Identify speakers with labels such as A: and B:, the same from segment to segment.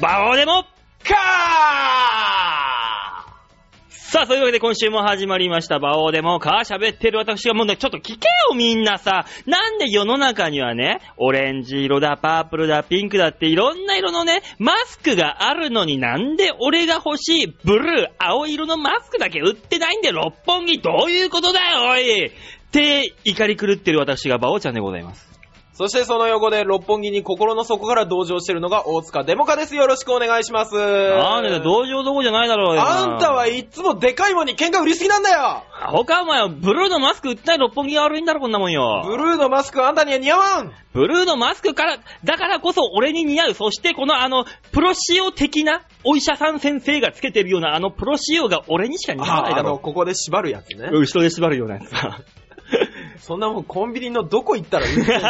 A: バオデモ
B: か
A: さあ、そういうわけで今週も始まりました。バオデモか喋ってる私がもうね、ちょっと聞けよみんなさ。なんで世の中にはね、オレンジ色だ、パープルだ、ピンクだっていろんな色のね、マスクがあるのになんで俺が欲しいブルー、青色のマスクだけ売ってないんで六本木どういうことだよ、おいって怒り狂ってる私がバオちゃんでございます。
B: そしてその横で六本木に心の底から同情してるのが大塚デモカです。よろしくお願いします。
A: なんでだ、同情どこじゃないだろうよ。
B: あんたはいっつもでかいもんに喧嘩売りすぎなんだよ
A: 他お前、ブルーのマスク売ってない六本木が悪いんだろ、こんなもんよ。
B: ブルーのマスクあんたには似合わん
A: ブルーのマスクから、だからこそ俺に似合う。そしてこのあの、プロ仕様的なお医者さん先生がつけてるようなあのプロ仕様が俺にしか似合わない
B: あの、
A: だろ。
B: ここで縛るやつね。
A: 後ろで縛るようなやつさ。
B: そんなもんコンビニのどこ行ったら売ってんの？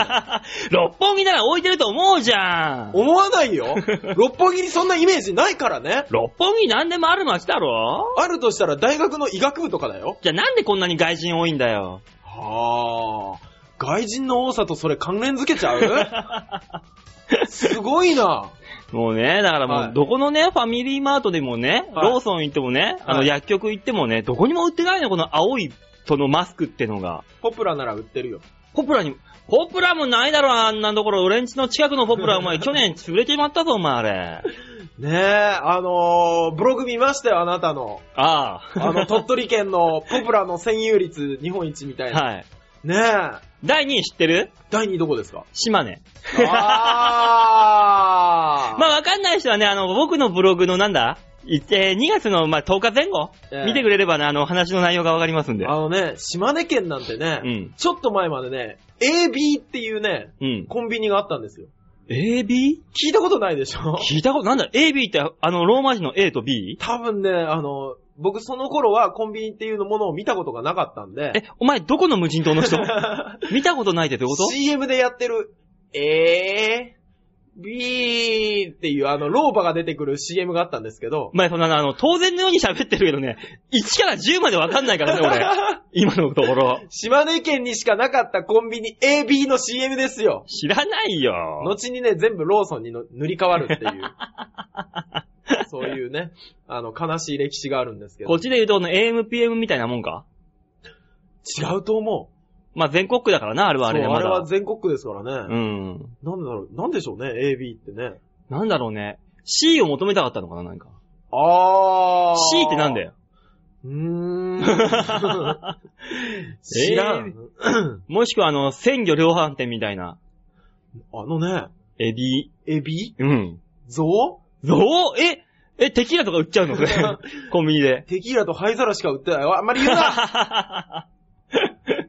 A: 六本木なら置いてると思うじゃん。
B: 思わないよ。六本木にそんなイメージないからね。
A: 六本木なんでもある街だろ？
B: あるとしたら大学の医学部とかだよ。
A: じゃあなんでこんなに外人多いんだよ？
B: はあ。外人の多さとそれ関連づけちゃう？すごいな。
A: もうね、だからも
B: はい
A: う、どこのね、ファミリーマートでもね、
B: はい
A: ローソン行ってもね、あの、
B: はい
A: 薬局行ってもね、どこにも売ってないの、この青い、そのマスクってのが。
B: ポプラなら売ってるよ。
A: ポプラに、ポプラもないだろ、あんなところ。俺んちの近くのポプラ、お前、去年潰れてしまったぞ、お前、あれ。
B: ねえ、あのー、ブログ見ましたよ、あなたの。
A: ああ。
B: あの、鳥取県のポプラの占有率日本一みたいな。
A: はい。
B: ねえ。
A: 第2位知ってる？
B: 第2位どこですか？
A: 島根。
B: あー。
A: まあ、わかんない人はね、あの、僕のブログのなんだ？いえー2月の、まあ、10日前後、
B: ええ
A: 見てくれればね、あの、話の内容がわかりますんで。
B: あのね、島根県なんてね、
A: うん。
B: ちょっと前までね、AB っていうね、
A: うん。
B: コンビニがあったんですよ。
A: AB?
B: 聞いたことないでしょ？
A: 聞いたこと、なんだ ?AB って、あの、ローマ字の A と B?
B: 多分ね、あの、僕その頃はコンビニっていうものを見たことがなかったんで、
A: え、お前、どこの無人島の人？見たことないってどういうこと
B: ？CM でやってる、A、B っていうあの、老婆が出てくる CM があったんですけど
A: お、前、そんな、あの、当然のように喋ってるけどね、1から10までわかんないからね、俺。今のところ。
B: 島根県にしかなかったコンビニ AB の CM ですよ。
A: 知らないよ。
B: 後にね、全部ローソンにの塗り替わるっていう。そういうね、あの、悲しい歴史があるんですけど。
A: こっちで言うと、この AMPM みたいなもんか？
B: 違うと思う。
A: まあ、全国区だからな、あれはあれで、
B: そう。あれは全国区ですからね。
A: うん。
B: なんだろう、なんでしょうね、AB ってね。
A: なんだろうね。C を求めたかったのかな、なんか。
B: あー。
A: C ってなんだよ。
B: うーん。知らん。
A: もしくは、あの、鮮魚量販店みたいな。
B: あのね、
A: エビ。
B: エビ？
A: うん。
B: ゾ
A: どうええ、テキーラとか売っちゃうの？それ。コンビニで。
B: テキーラと灰皿しか売ってない。あんまり言うな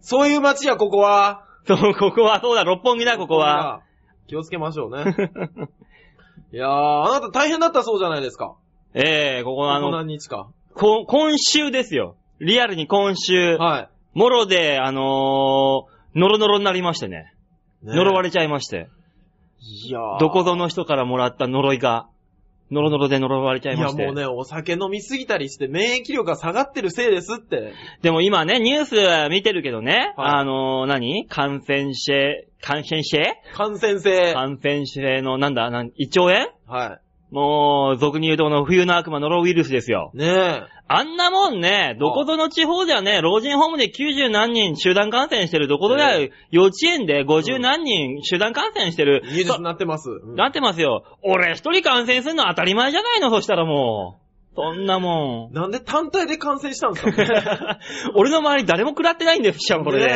B: そういう街や、ここは。
A: そう、ここは、そうだ、六本木だ、ここは。。
B: 気をつけましょうね。いやー、あなた大変だったそうじゃないですか。
A: ええここのあ
B: ここ
A: の、
B: 何日か。
A: こ今週ですよ。リアルに今週、
B: は
A: もろで、あのー、ノロノロになりましてね。
B: い。ね
A: 呪われちゃいまして。
B: いやー
A: どこぞの人からもらった呪いが、ノロノロで呪われちゃい
B: いや
A: まして。
B: もうね、お酒飲みすぎたりして免疫力が下がってるせいですって。
A: でも今ね、ニュース見てるけどね、
B: はい
A: あのー、何？感染者、感染者
B: 感染性。
A: 感染者の、なんだ、なん胃腸炎？
B: は
A: もう、俗に言うとこの冬の悪魔ノロウイルスですよ。
B: い。ね
A: あんなもんね、どこぞの地方ではね、老人ホームで90何人集団感染してる、どこぞでは
B: え
A: 幼稚園で50何人集団感染してる
B: え。。ニュースになってます。うん
A: なってますよ。俺一人感染するの当たり前じゃないのそしたらもう。そんなもん。
B: なんで単体で感染したんですか？
A: 俺の周り誰も食らってないんですしかもこれで。
B: ね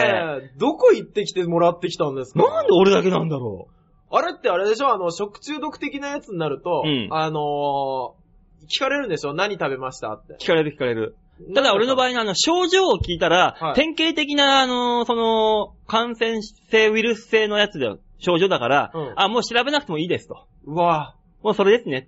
B: えどこ行ってきてもらってきたんですか？
A: なんで俺だけなんだろ
B: あれってあれでしょ？あの、食中毒的なやつになると、
A: うん
B: あのー聞かれるんでしょ？何食べましたって
A: う。。聞かれる聞かれる。ただ俺の場合のあの、症状を聞いたら、
B: はい
A: 典型的なあの、その、感染性ウイルス性のやつで、症状だから、
B: うん
A: あ、もう調べなくてもいいですと。
B: うわ
A: もうそれですね。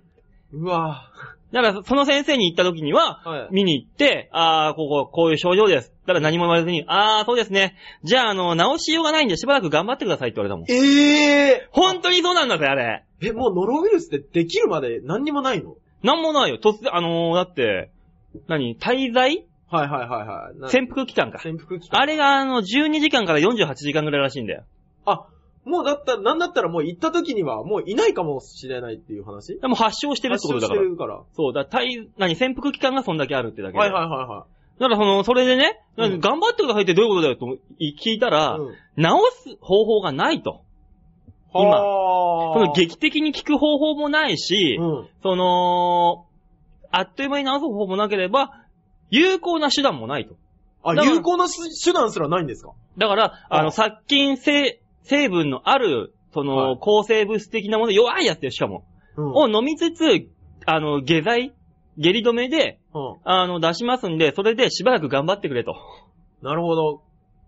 B: うわ
A: だから、その先生に行った時には、
B: はい
A: 見に行って、ああ、ここ、こういう症状です。ただ何も言われずに、ああ、そうですね。じゃあ、あの、治しようがないんでしばらく頑張ってくださいって言われたもん。
B: ええ
A: 本当にそうなんだぜ、あれ。
B: え、もうノロウイルスってできるまで何にもないの？
A: なんもないよ。突然、あのーだって、何滞在？
B: はいはいはいはい。な
A: 潜伏期間か。
B: 潜伏期間。
A: あれが、あの、12時間から48時間ぐらいらしいんだよ。
B: あ、もうだったら、なんだったらもう行った時にはもういないかもしれないっていう話？
A: でも発症してるってことだから
B: 発症し。てるから。
A: そう、だ体、何、潜伏期間がそんだけあるってだけで。
B: はいはいはいは
A: だからその、それでね、
B: うん
A: 頑張ってくださいってどういうことだよと聞いたら、
B: い。うん。
A: 治す方法がないと。今
B: は
A: その劇的に効く方法もないし、
B: うん。
A: その、あっという間に治す方法もなければ、有効な手段もないと。
B: あ、
A: だから
B: 有効なす手段すらないんですか？
A: だから、あ
B: あ
A: の、殺菌成、成分のある、その、
B: はい
A: 抗生物質的なもの、弱いやつでしかも、
B: うん。
A: を飲みつつ、あの、下剤、下痢止めで、
B: うん。
A: あの、出しますんで、それでしばらく頑張ってくれと。
B: なるほど。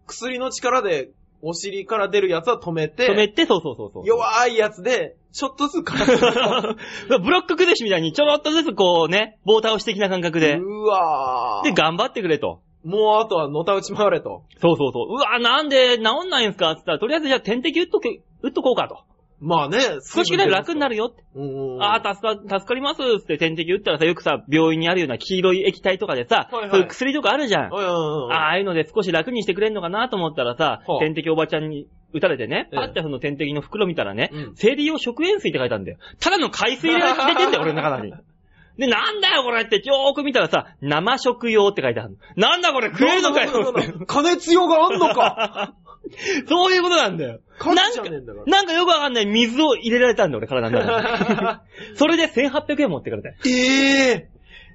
B: 薬の力でお尻から出るやつは止めて、
A: 止めて、そうそうそうそう。
B: 弱いやつで、ちょっとずつ体
A: ブロック崩しみたいにちょろっとずつこうね、棒倒し的な感覚で、
B: うわ
A: で、
B: ー。
A: 頑張ってくれと。
B: もうあとはのたうち回れと。
A: そうそうそう。うわ、なんで治んないんすか？って言ったら、とりあえずじゃあ点滴打っとけ、打っとこうかと。
B: まあね、
A: 少しぐらい楽にな
B: る。
A: るよって。ああ、助か、助かりますって点滴打ったらさ、よくさ、病院にあるような黄色い液体とかでさ、
B: はいはい
A: そういう薬とかあるじゃん。あああいうので少し楽にしてくれんのかなと思ったらさ、
B: はあ
A: 点滴おばちゃんに打たれてね、
B: ええ
A: パッてその点滴の袋見たらね、
B: うん
A: 生理用食塩水って書いてあるんだよ。ただの海水入れてんだよ、俺の中に。で、なんだよこれってよーく見たらさ、生食用って書いてあるの。なんだこれ食えるのかよ
B: 加熱用があんのか
A: そういうことなんだよ。
B: 火
A: なんかなんかよくわかんない水を入れられたんだよ、俺体の中
B: ら。
A: に。それで1800円持ってかれたよ。
B: ええ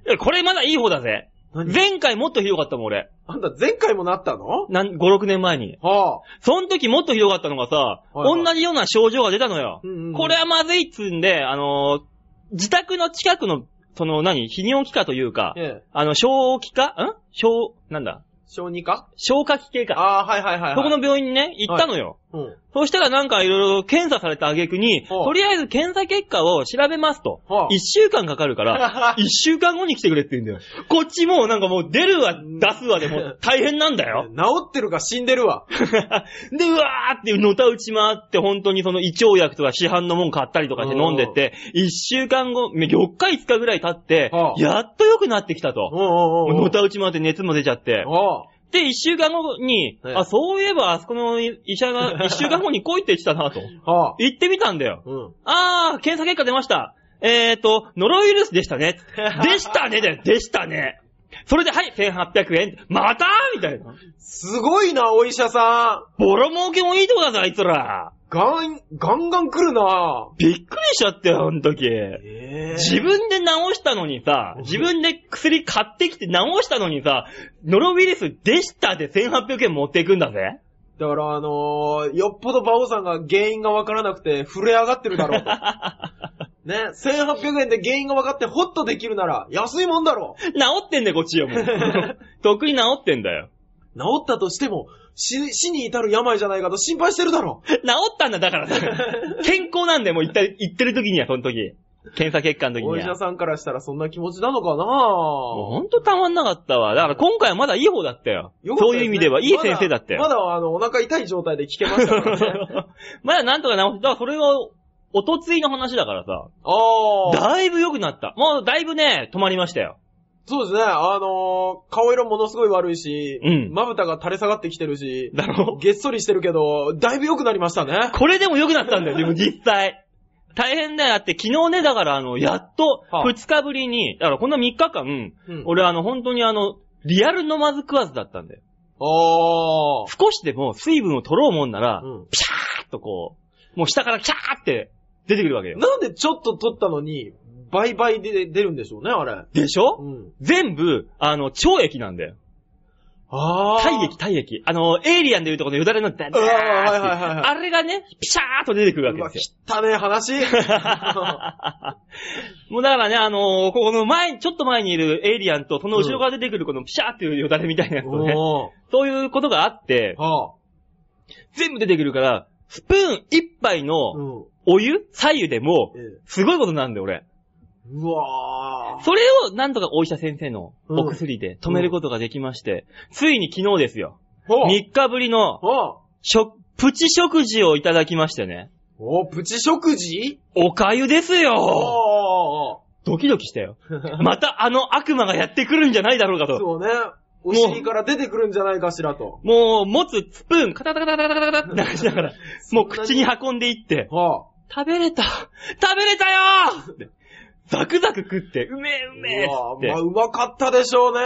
A: いやこれまだいい方だぜ。
B: 何？
A: 前回もっとひどかったもん、俺。
B: あんた前回もなったの？
A: なん、5、6年前に。
B: はあ。
A: その時もっとひどかったのがさ、
B: はいはい
A: 同じような症状が出たのよ。
B: うんうんうん
A: これはまずいっつんで、あのー自宅の近くの、その何、泌尿器科というか、
B: ええ。
A: あの、消気科ん？消、なんだ？
B: 小児科？
A: 消化器系か。
B: ああ、はいはいはいはい。
A: そこの病院にね、行ったのよ。
B: うん。
A: そしたらなんかいろいろ検査された挙句に、
B: はあ
A: とりあえず検査結果を調べますと。
B: はあ
A: 一週間かかるから、一週間後に来てくれって言うんだよ。こっちもうなんかもう出るわ、出すわでもう 大変なんだよ。
B: 治ってるか死んでるわ。
A: で、うわーってのたうち回って、本当にその胃腸薬とか市販のもん買ったりとかして飲んでって、一週間後、4日5日ぐらい経って
B: は、あ
A: やっと良くなってきたと。のたうち回って熱も出ちゃって。
B: あ
A: で、一週間後に、
B: ええ
A: あ、そういえばあそこの医者が 一週間後に来いって言ってたなと。
B: あ。はあ。
A: 行ってみたんだよ。
B: うん。
A: あー、検査結果出ました。えーと、ノロウイルスでしたね。でしたねで、でしたね。それで、はい、1800円。またみたいな。
B: すごいな、お医者さ
A: ボロ儲けもいいとこだぞ、あいつら。
B: ん。ガン、ガンガン来るな
A: びっくりしちゃったよ、あの時。
B: ええ
A: 自分で治したのにさ、自分で薬買ってきて治したのにさ、ノロウイルスでしたで1800円持っていくんだぜ。
B: だからあのー、よっぽどバオさんが原因がわからなくて震え上がってるだろうと。ね、1800円で原因が分かってホッとできるなら安いもんだろう。
A: 治ってんだよ、こっちよ、もう。とっくに治ってんだよ。
B: 治ったとしても死死に至る病じゃないかと心配してるだろ
A: 治ったんだ、だからさ。健康なんだよ、もう言った言ってる時には、その時。検査結果の
B: う。
A: 時には。
B: お医者さんからしたらそんな気持ちなのかな？
A: もうほんとたまんなかったわ。だから今回はまだいい方だったよ。
B: よたね
A: そういう意味では、いい先生だったよ。
B: まだ、まだあの、お腹痛い状態で聞けましたからね。
A: まだなんとか治した。だからそれは、おとついの話だからさ。
B: ああ。
A: だいぶ良くなった。もうだいぶね、止まりましたよ。
B: そうですね。あのー顔色ものすごい悪いし、
A: うん
B: まぶたが垂れ下がってきてるし、
A: だろ
B: げっそりしてるけど、だいぶ良くなりましたね。
A: これでも良くなったんだよ、でも実際。大変だよ。だって昨日ね、だからあの、やっと
B: はあ
A: 2日ぶりに、だからこんな3日間、
B: うん
A: 俺あの、本当にあの、リアル飲まず食わずだったんだよ。
B: ああ。
A: 少しでも水分を取ろうもんなら、
B: うん
A: ピャーっとこう、もう下からキャーって出てくるわけよ。
B: なんでちょっと取ったのに、倍々で出るんでしょうね、あれ。
A: でしょ、
B: うん。
A: 全部、あの、腸液なんだよ。
B: ああ。
A: 体液、体液。あの、エイリアンでいうとこのよだれのダダー
B: あ
A: れがね、ピシャーっと出てくるわけですよ。
B: 汚ねえ話。
A: もうだからね、あのーここの前、ちょっと前にいるエイリアンと、その後ろから出てくるこのピシャーっていうよだれみたいなやつとね、そういうことがあって、
B: は
A: 全部出てくるから、スプーン一杯
B: あ。
A: の
B: うん。
A: お湯左右でも、
B: ええ
A: すごいことなんだよ、俺。
B: うわー
A: それをなんとかお医者先生のお薬で止めることができまして、ついに昨日ですよ。
B: ほう
A: 3日ぶりのプチ食事をいただきましてね。
B: うおプチ食事？
A: おかゆですよドキドキしたよ。またあの悪魔がやってくるんじゃないだろうかと。
B: そうね。お尻から出てくるんじゃないかしらと。
A: もう、持つスプーン、カタカタカタカタカタって流しながら、もう口に運んでいって、
B: は
A: 食べれた食べれたよザクザク食って、うめえう
B: あ、
A: めえっ
B: うわ
A: つって
B: まあ、うまかったでしょうね。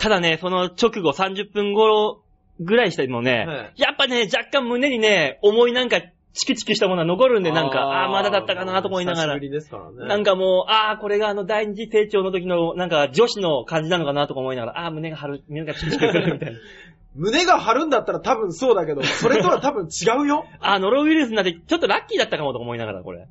A: ただね、その直後30分頃ぐらいしてもね、
B: はい
A: やっぱね、若干胸にね、重いなんか、チクチクしたものは残るんで、なんか、あ
B: ー
A: あー、まだだったかなと思いながら
B: 久しぶ。りですからね。
A: なんかもう、ああ、これがあの第二次成長の時の、なんか女子の感じなのかなとか思いながら、ああ、胸が張る、胸がチクチクするみたいな。
B: 胸が張るんだったら多分そうだけど、それとは多分違うよ。
A: あ あ、ノロウイルスになって、ちょっとラッキーだったかもとか思いながら、これ。
B: ああ、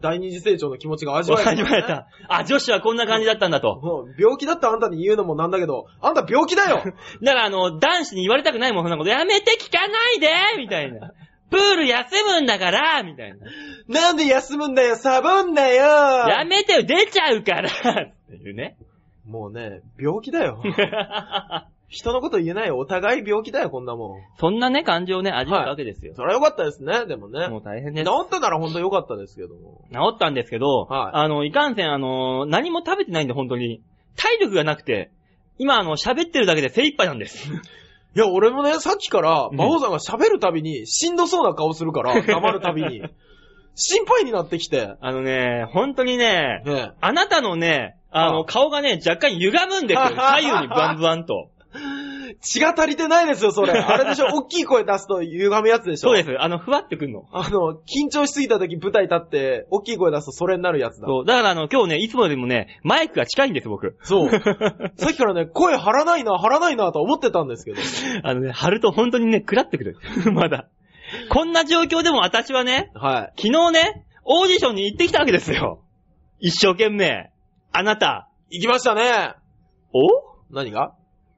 B: 第二次成長の気持ちが味わえた、
A: 始まれた。あ、女子はこんな感じだったんだと。
B: もう病気だったあんたに言うのもなんだけど、あんた病気だよ
A: だからあの、男子に言われたくないもん、そんなこと。やめて聞かないでみたいな。プール休むんだからみたいな。
B: なんで休むんだよサボんなよ
A: やめてよ出ちゃうからっていうね。
B: もうね、病気だよ。人のこと言えないよ。お互い病気だよ、こんなもん。
A: そんなね、感情をね、味わうわけですよ。
B: それは良かったですね、でもね。
A: もう大変です。
B: 治ったなら本当良かったですけども。
A: 治ったんですけど、
B: はい
A: あの、いかんせん、あの、何も食べてないんで、本当に。体力がなくて、今、あの、喋ってるだけで精一杯なんです。
B: いや、俺もね、さっきから、
A: うん
B: 馬王さんが喋るたびに、しんどそうな顔するから、黙るたびに。心配になってきて。
A: あのね、本当にね、
B: ね
A: あなたのね、あの、
B: あ
A: 顔がね、若干歪むんですよ。左右にブワンブワンと。
B: 血が足りてないですよ、それ。あれでしょ、大きい声出すと歪むやつでしょ？
A: そうです。あの、ふわってくんの。
B: あの、緊張しすぎた時舞台立って、大きい声出すとそれになるやつだ。
A: そう。だからあの、今日ね、いつもよりもね、マイクが近いんです、僕。
B: そう。さっきからね、声張らないな、張らないなと思ってたんですけど。
A: あのね、貼ると本当にね、食らってくる。まだ。こんな状況でも私はね、
B: はい。
A: 昨日ね、オーディションに行ってきたわけですよ。一生懸命。あなた、
B: 行きましたね。
A: お？
B: 何が？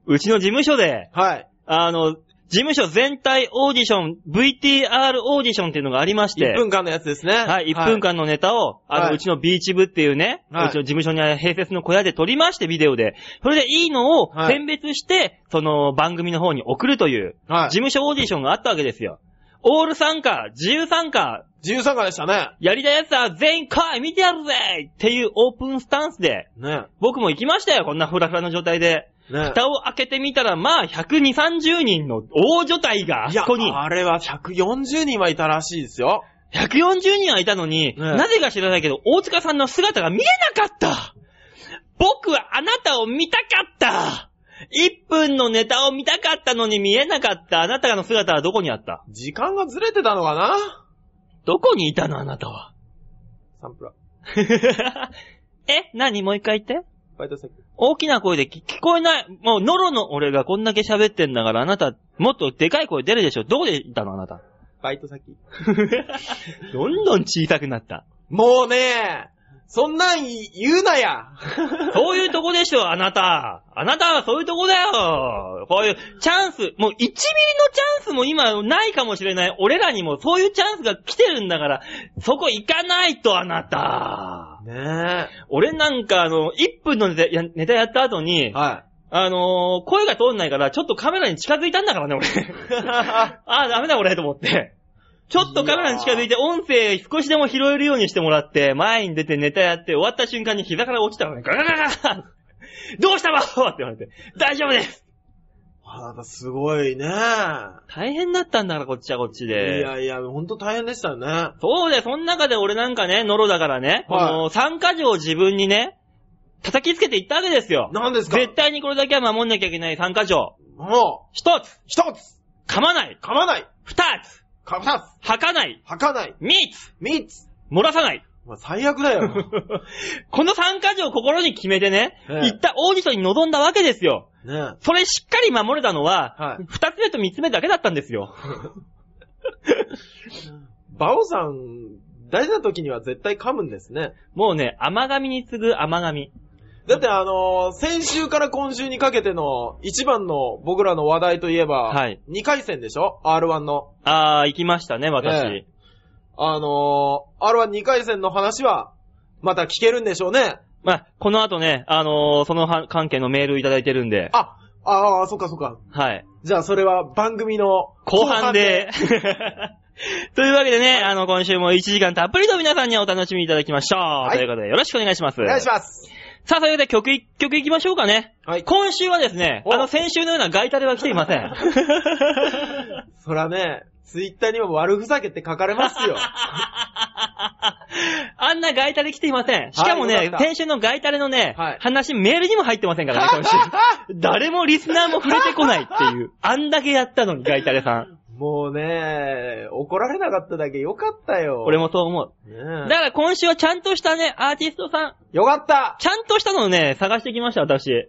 A: うちの事務所で、
B: はい。
A: あの、事務所全体オーディション、VTR オーディションっていうのがありまして、
B: 1分間のやつですね。
A: はい、1分間のネタを、あの、
B: はいう
A: ちのビーチ部っていうね、
B: はいう
A: ちの事務所にある併設の小屋で撮りまして、ビデオで。それでいいのを
B: はい
A: 選別して、その番組の方に送るという、
B: はい。
A: 事務所オーディションがあったわけですよ。オール参加、自由参加、
B: 自由参加でしたね。
A: やりたいやつは全員来い見てやるぜっていうオープンスタンスで、
B: ね。
A: 僕も行きましたよ、こんなフラフラの状態で。
B: ね。
A: 蓋を開けてみたら、まあ、120、30人の大所帯があ
B: いや、
A: そこに、
B: あれは140人はいたらしいですよ。
A: 140人はいたのに、
B: ね
A: なぜか知らないけど、大塚さんの姿が見えなかった僕はあなたを見たかった1分のネタを見たかったのに見えなかったあなたの姿はどこにあった？
B: 時間がずれてたのかな？
A: どこにいたのあなたは？
B: サンプラ。
A: え何？もう一回言って
B: バイト先。
A: 大きな声で聞こえない。もう、ノロの俺がこんだけ喋ってんだから、あなた、もっとでかい声出るでしょどこでいたのあなた。
B: バイト先。
A: どんどん小さくなった。
B: もうね、そんなん言うなや。
A: そういうとこでしょ、あなた。あなたはそういうとこだよ。こういうチャンス、もう1ミリのチャンスも今ないかもしれない。俺らにもそういうチャンスが来てるんだから、そこ行かないと、あなた。
B: ね
A: 俺なんかあの、1分のネタやネタやった後に
B: え。、は
A: あのー声が通んないから、ちょっとカメラに近づいたんだからね、俺。ああ、ダメだ、俺、と思って。ちょっとカメラに近づいて、音声少しでも拾えるようにしてもらって、前に出てネタやって、終わった瞬間に膝から落ちたのね。ガガガガガどうしたバオって言われて、大丈夫です。
B: あなたすごいね。
A: 大変だったんだから、こっちはこっち
B: い
A: で。
B: やいや、ほんと大変でしたよね。
A: そうで、その中で俺なんかね、ノロだからね、
B: はい。
A: この参加条を自分にね、叩きつけていったわけですよ。
B: 何ですか？
A: 絶対にこれだけは守んなきゃいけない参加条。
B: もう、
A: 一つ。
B: 一つ。
A: 噛まない。
B: 噛まない。
A: 二つ
B: か二つ
A: 吐かない
B: 吐かない
A: 三つ
B: 三つ
A: 漏らさない
B: まあ、最悪だよ。
A: この参加条を心に決めてね、
B: ええ
A: 行ったオーディションに臨んだわけですよ。
B: ね
A: それしっかり守れたのは、
B: はい
A: 二つ目と三つ目だけだったんですよ。
B: バオさん、大事な時には絶対噛むんですね。
A: もうね、甘噛みに次ぐ甘噛み。
B: だってあのー先週から今週にかけての一番の僕らの話題といえば、
A: はい
B: 2回戦でしょ ?R1 の。
A: あー、行きましたね、私。
B: えあのー、R12 回戦の話は、また聞けるんでしょうね。
A: まあ、この後ね、あのーそのは関係のメールいただいてるんで、
B: あ、ああ、そっかそっか。
A: はい。
B: じゃあそれは番組の
A: 後半で。というわけでね、あの、今週も1時間たっぷりと皆さんにお楽しみいただきましょう。
B: い
A: ということで、よろしくお願いします。
B: お願いします。
A: さあ、それで曲一曲行きましょうかね。
B: はい。
A: 今週はですね、
B: お
A: あの先週のようなガイタレは来ていません。
B: そらね、ツイッターにも悪ふざけって書かれますよ。
A: あんなガイタレ来ていません。しかもね
B: はいよか、った
A: 先週のガイタレのね、
B: はい
A: 話メールにも入ってませんからね、今週。誰もリスナーも触れてこないっていう。あんだけやったのに、ガイタレさん。
B: もうね、怒られなかっただけよかったよ。
A: 俺もそう思う。
B: ね
A: だから今週はちゃんとしたね、アーティストさん、
B: よかった
A: ちゃんとしたのをね、探してきました、私。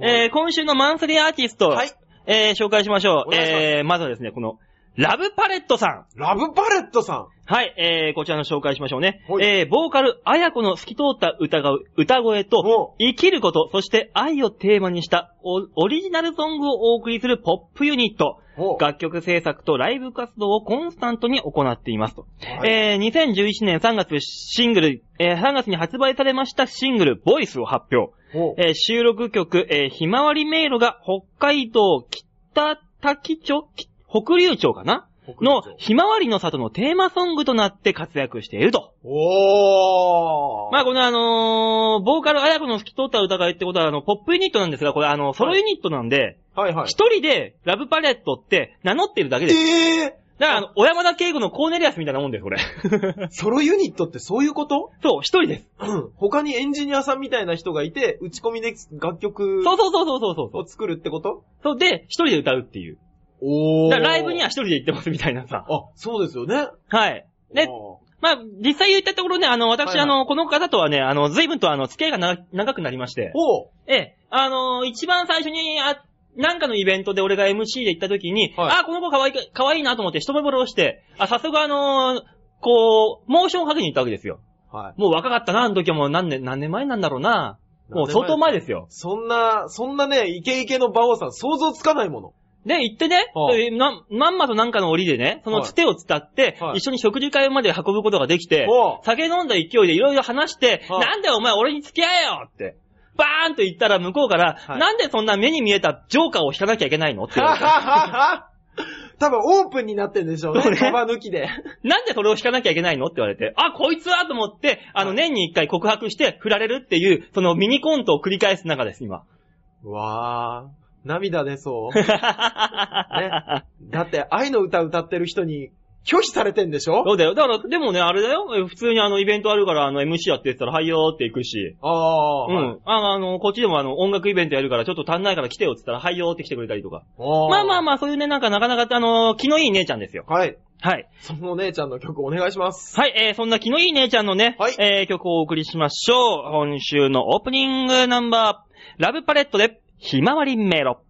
A: えー、今週のマンスリーアーティスト、
B: はい。
A: えー、紹介しましょう。えー、まずはですね、この、ラブパレットさん。
B: ラブパレットさん。
A: はい、えー、こちらの紹介しましょうね。
B: はい
A: えー、ボーカル、あやこの透き通った歌が歌声と
B: お、
A: 生きること、そして愛をテーマにしたオオリジナルソングをお送りするポップユニット。
B: お
A: 楽曲制作とライブ活動をコンスタントに行っていますと。
B: はい
A: えー、2011年3月シングル、えー、3月に発売されましたシングル、ボイスを発表。
B: お
A: えー収録曲、えーひまわり迷路が北海道北滝町、き北竜町かなのひまわりの里のテーマソングとなって活躍していると。
B: おー。
A: まあこのあのーボーカルあやこの透き通った歌声ってことはあの、ポップユニットなんですが、これあの、ソロユニットなんで、
B: はいはい。
A: 一、人でラブパレットって名乗ってるだけです。
B: ええ
A: だからあの、小山田圭吾のコーネリアスみたいなもんです、これ。
B: ー、ソロユニットってそういうこと？
A: そう、一人です。
B: うん他にエンジニアさんみたいな人がいて、打ち込みで楽曲
A: そうそうそうそうそうそう。
B: を作るってこと？
A: そうで、一人で歌うっていう。
B: お
A: だからライブには一人で行ってますみたいなさ。
B: あ、そうですよね。
A: はい。で、
B: お
A: まあ、実際言ったところね、あの、私、
B: はいはい
A: あの、この方とはね、あの、随分とあの、付き合いがな長くなりまして、
B: おう
A: ええ、あの、一番最初に、あ、なんかのイベントで俺が MC で行った時に、
B: はい
A: あ、この子可愛いか、可愛いなと思って一目惚れをして、あ、早速あのこう、モーションをかけに行ったわけですよ。
B: は
A: もう若かったな、あの時はもう何年、何年前なんだろうな。もう相当前ですよ。
B: そんな、そんなね、イケイケの馬王さん想像つかないもの。
A: で、行ってね、
B: はい
A: えな、まんまとなんかの折でね、そのつてを伝って、
B: はい
A: 一緒に食事会まで運ぶことができて、
B: おう
A: 酒飲んだ勢いでいろいろ話して、
B: はい
A: なんでお前俺に付き合えよって、バーンと言ったら向こうから、
B: はい
A: なんでそんな目に見えたジョーカーを引かなきゃいけないのって言わ
B: は
A: れた。
B: ははは多分オープンになってんでしょうね。
A: そうね
B: カバ抜きで。
A: なんでそれを引かなきゃいけないのって言われて、あ、こいつはと思って、あの、
B: はい
A: 年に一回告白して振られるっていう、そのミニコントを繰り返す中です、今。
B: うわー、涙出そう。ね。だって愛の歌歌ってる人に拒否されてんでしょ？
A: そうだよ。だから、でもね、あれだよ。え普通にあの、イベントあるから、あの、MC やって言ったら、はいよーって行くし。
B: ああ、
A: う
B: はい
A: ん。ああの、こっちでもあの、音楽イベントやるから、ちょっと足んないから来てよって言ったら、はいよーって来てくれたりとか。まあまあ
B: あ。
A: まあ、そういうね、なんかなかなか、あの、気のいい姉ちゃんですよ。
B: はい。
A: はい。
B: そのお姉ちゃんの曲お願いします。
A: はい、えー、そんな気のいい姉ちゃんのね、
B: はい
A: えー、曲をお送りしましょう。今週のオープニングナンバー、ラブパレットで、ひまわりメロ。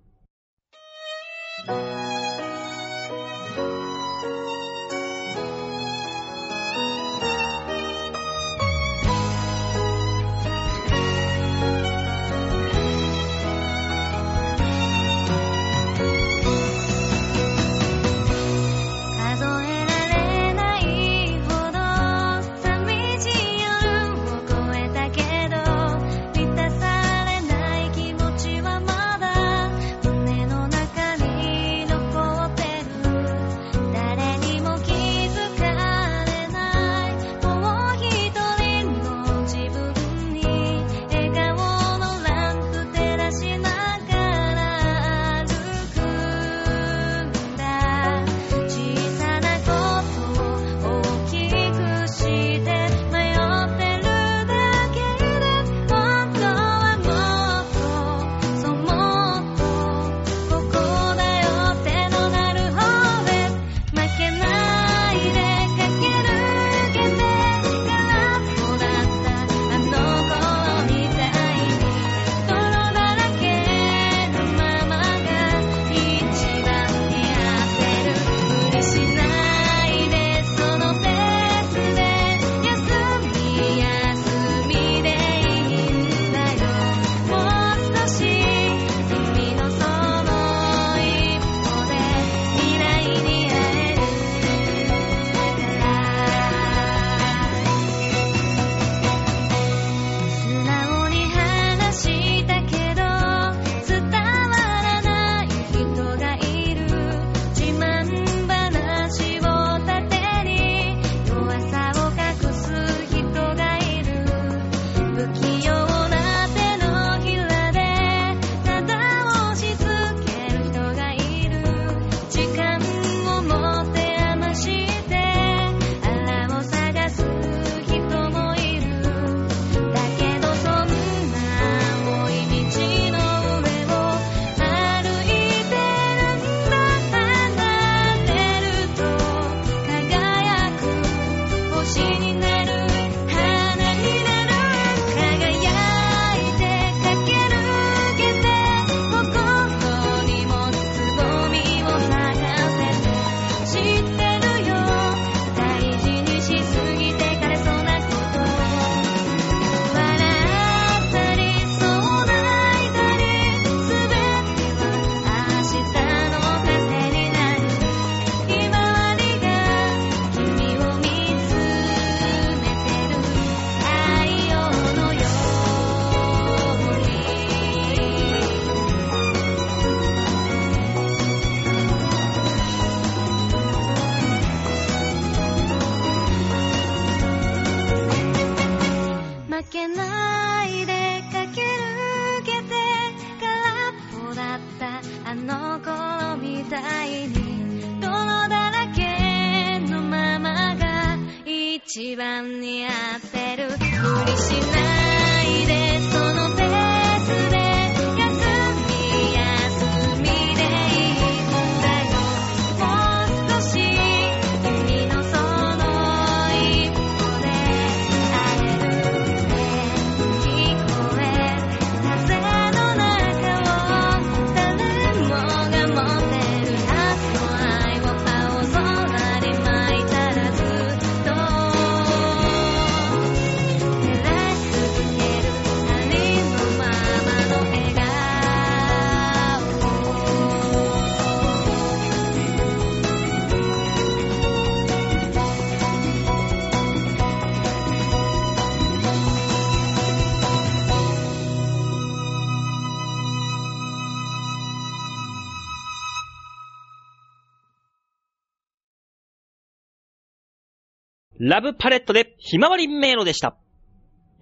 A: ラブパレットでひまわり迷路でした。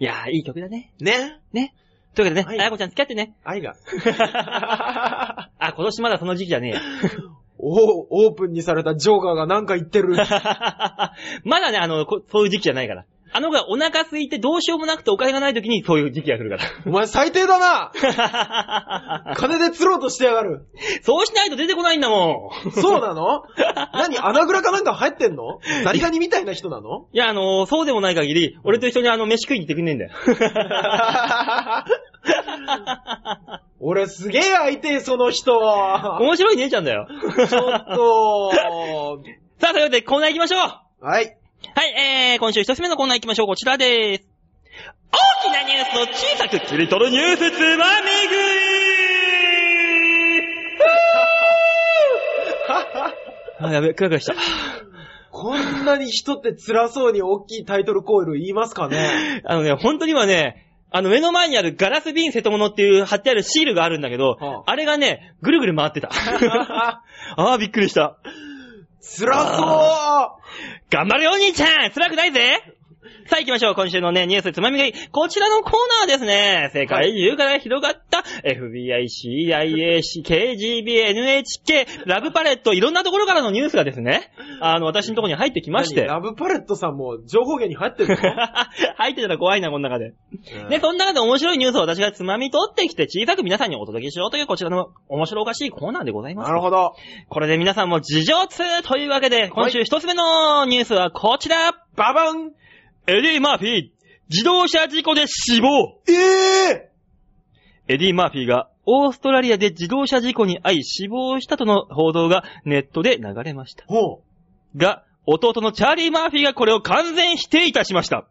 A: いやー、いい曲だね。
B: ね
A: ね。というわけでね、
B: はい
A: あやこちゃん付き合ってね。
B: 愛が。
A: あ、今年まだその時期じゃねえや。
B: おオープンにされたジョーカーがなんか言ってる。
A: まだね、あの、こそういう時期じゃないから。あの子がお腹空いてどうしようもなくてお金がない時にそういう時期が来るか
B: お前最低だな
A: ら。
B: 金で釣ろうとしてやがる。
A: そうしないと出てこないんだもん。
B: そうなの？何穴蔵かなんか入ってんの？ザリガニみたいな人なの？
A: いや、あのそうでもない限り、俺と一緒にあの、飯食いに行ってくんねえんだよ。
B: 俺すげえ相手、その人。
A: 面白い姉ちゃんだよ。
B: ちょっと。
A: さあ、というわけでコーナー行きましょう
B: はい。
A: はい、えー、今週一つ目のコーナー行きましょう。こちらでーす。大きなニュースを小さく切り取るニュースつまみ食いあ、やべ、クラクラした。
B: こんなに人って辛そうに大きいタイトルコール言いますかね？
A: あのね、本当にはね、あの目の前にあるガラス瓶瀬戸物っていう貼ってあるシールがあるんだけど、
B: はあ
A: あれがね、ぐるぐる回ってた。ああ、びっくりした。
B: 辛そ
A: 頑張れよ、お兄ちゃん。辛くないぜ。さあ行きましょう。今週のね、ニュースつまみ食い。こちらのコーナーですね。世界中から広がった FBI、CIA、KGB、NHK、ラブパレット、いろんなところからのニュースがですね、あの、私のところに入ってき
B: う。
A: まして
B: 何？ラブパレットさんも情報源に入ってるの？
A: 入ってたら怖いな、この中で。
B: うん
A: で、その中で面白いニュースを私がつまみ取ってきて小さく皆さんにお届けしようというこちらの面白おかしいコーナーでございます。
B: なるほど。
A: これで皆さんも事情通というわけで、今週一つ目のニュースはこちら。
B: ババン
A: エディ・マーフィー、自動車事故で死亡。
B: ええ
A: エディ・マーフィーがオーストラリアで自動車事故に遭い死亡したとの報道がネットで流れました。
B: ほ
A: が、弟のチャーリー・マーフィーがこれを完全否定いたしました。